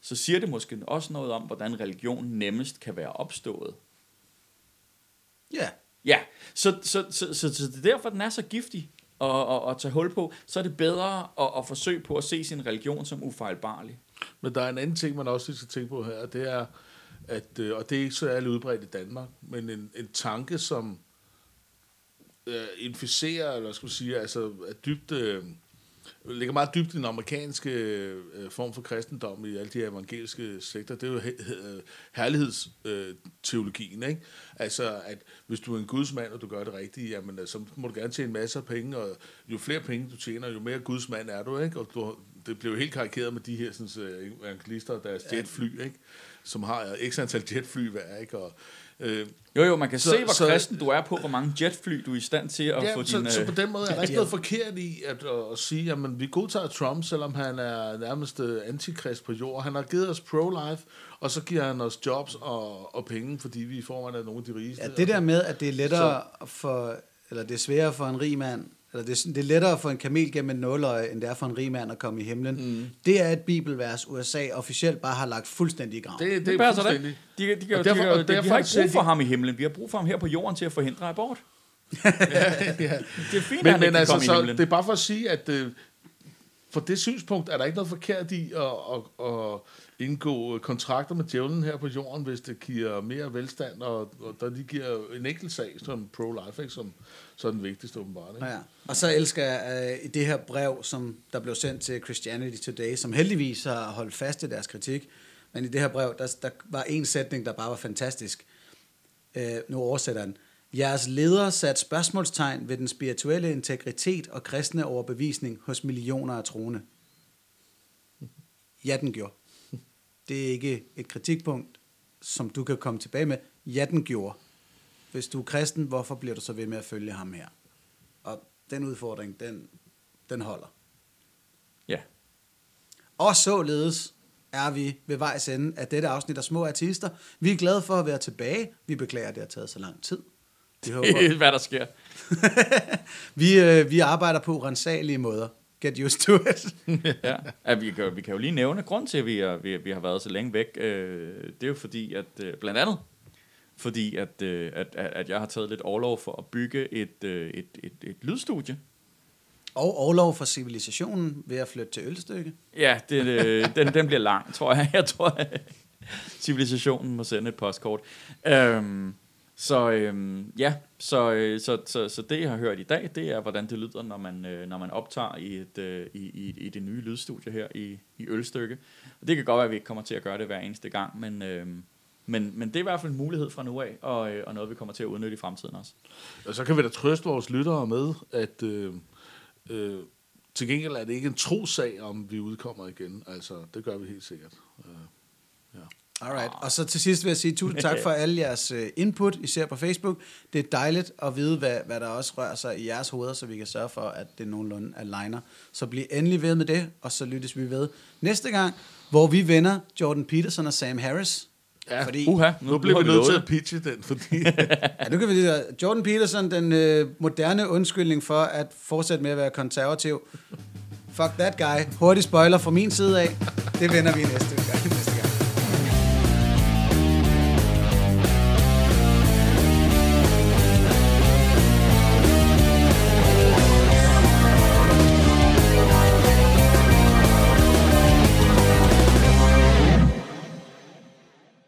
så siger det måske også noget om, hvordan religion nemmest kan være opstået.
Ja.
Ja, så, så, så, så, så det er derfor, den er så giftig at, at, at tage hul på. Så er det bedre at, at forsøge på at se sin religion som ufejlbarlig.
Men der er en anden ting, man også lige skal tænke på her, det er, at, øh, og det er ikke så ærligt udbredt i Danmark, men en, en tanke, som øh, inficerer, eller skal man sige, altså er dybt, øh, ligger meget dybt i den amerikanske øh, form for kristendom i alle de her evangeliske sektorer, det er jo he- he- ikke? Altså, at hvis du er en gudsmand, og du gør det rigtige, jamen, øh, så må du gerne tjene masser af penge, og jo flere penge du tjener, jo mere gudsmand er du, ikke? Og du, det blev jo helt karikeret med de her sådan, øh, evangelister og deres jetfly, ikke? Som har øh, x antal jetfly hver, ikke? Og, øh,
Jo, jo, man kan
Så-
så, se, hvor
så-
så, kristen du er på, hvor mange jetfly du er i stand til at
ja,
få
så,
din...
så
øh,
på den måde er der ikke noget forkert i at, at, at sige, at vi godtager Trump, selvom han er nærmest øh, antikrist på jord. Han har givet os pro-life, og så giver han os jobs og, og penge, fordi vi i forvejen er nogle af de rigeste.
Ja, det der med, at det er lettere for, eller det er sværere for en rig mand, eller det er, det er lettere for en kamel gennem en nåløje, end det er for en rig mand at komme i himlen. Mm. Det er et bibelvers, USA officielt bare har lagt fuldstændig i graven.
det, det,
det
er
passer da
fuldstændig.
De, de, de,
Og
de,
derfor-
de,
og
de, de,
derfor
har ikke brug for ham i himlen. Vi har brug for ham her på jorden til at forhindre abort.
ja.
Det er fint, at
Men,
han
men
ikke
altså,
kan komme i
så,
himlen.
det er bare for at sige, at øh, for det synspunkt er der ikke noget forkert i at, at, at indgå øh, kontrakter med djævlen her på jorden, hvis det giver mere velstand, og, og der lige giver en enkelt sag som pro-life, ikke, som så er den vigtigste åbenbart. Ikke?
Ja. Og så elsker jeg uh, det her brev, som der blev sendt til Christianity Today, som heldigvis har holdt fast i deres kritik. Men i det her brev, der, der var en sætning, der bare var fantastisk. Uh, nu oversætter den. Jeres ledere satte spørgsmålstegn ved den spirituelle integritet og kristne overbevisning hos millioner af troende. Ja, den gjorde. Det er ikke et kritikpunkt, som du kan komme tilbage med. Ja, den gjorde. Hvis du er kristen, hvorfor bliver du så ved med at følge ham her? Og den udfordring, den, den holder.
Ja.
Og således er vi ved vejs ende af dette afsnit af Små Artister. Vi er glade for at være tilbage. Vi beklager, at det har taget så lang tid. Vi, håber,
Hvad der sker.
vi, øh, vi arbejder på urensagelige måder. Get used to it.
ja. ja vi, kan, vi kan jo lige nævne, grund til, at vi, er, vi, vi har været så længe væk, øh, det er jo fordi, at øh, blandt andet, fordi at, øh, at, at, at jeg har taget lidt overlov for at bygge et, øh, et, et, et lydstudie.
Og overlov for civilisationen ved at flytte til Ølstykke.
Ja, det, øh, den, den bliver lang, tror jeg. Jeg tror, at civilisationen må sende et postkort. Øhm, så øhm, ja, så, øh, så, så, så det, jeg har hørt i dag, det er, hvordan det lyder, når man, øh, når man optager i, et, øh, i, i, i det nye lydstudie her i, i Ølstykke. Og det kan godt være, at vi ikke kommer til at gøre det hver eneste gang, men, øh, men, men det er i hvert fald en mulighed fra nu af, og, øh, og noget, vi kommer til at udnytte i fremtiden også.
Og så kan vi da trøste vores lyttere med, at øh, øh, til gengæld er det ikke en trosag, om vi udkommer igen. Altså, det gør vi helt sikkert. Øh,
Alright. Og så til sidst vil jeg sige tusind tak for alle jeres øh, input, især på Facebook. Det er dejligt at vide, hvad, hvad der også rører sig i jeres hoveder, så vi kan sørge for, at det nogenlunde aligner. Så bliv endelig ved med det, og så lyttes vi ved næste gang, hvor vi vender Jordan Peterson og Sam Harris.
Ja,
Fordi-
Uha,
nu,
nu,
nu bliver vi nødt til at pitche den, fordi...
Ja, nu kan vi sige, Jordan Peterson, den øh, moderne undskyldning for at fortsætte med at være konservativ. Fuck that guy. Hurtig spoiler fra min side af. Det vender vi næste gang.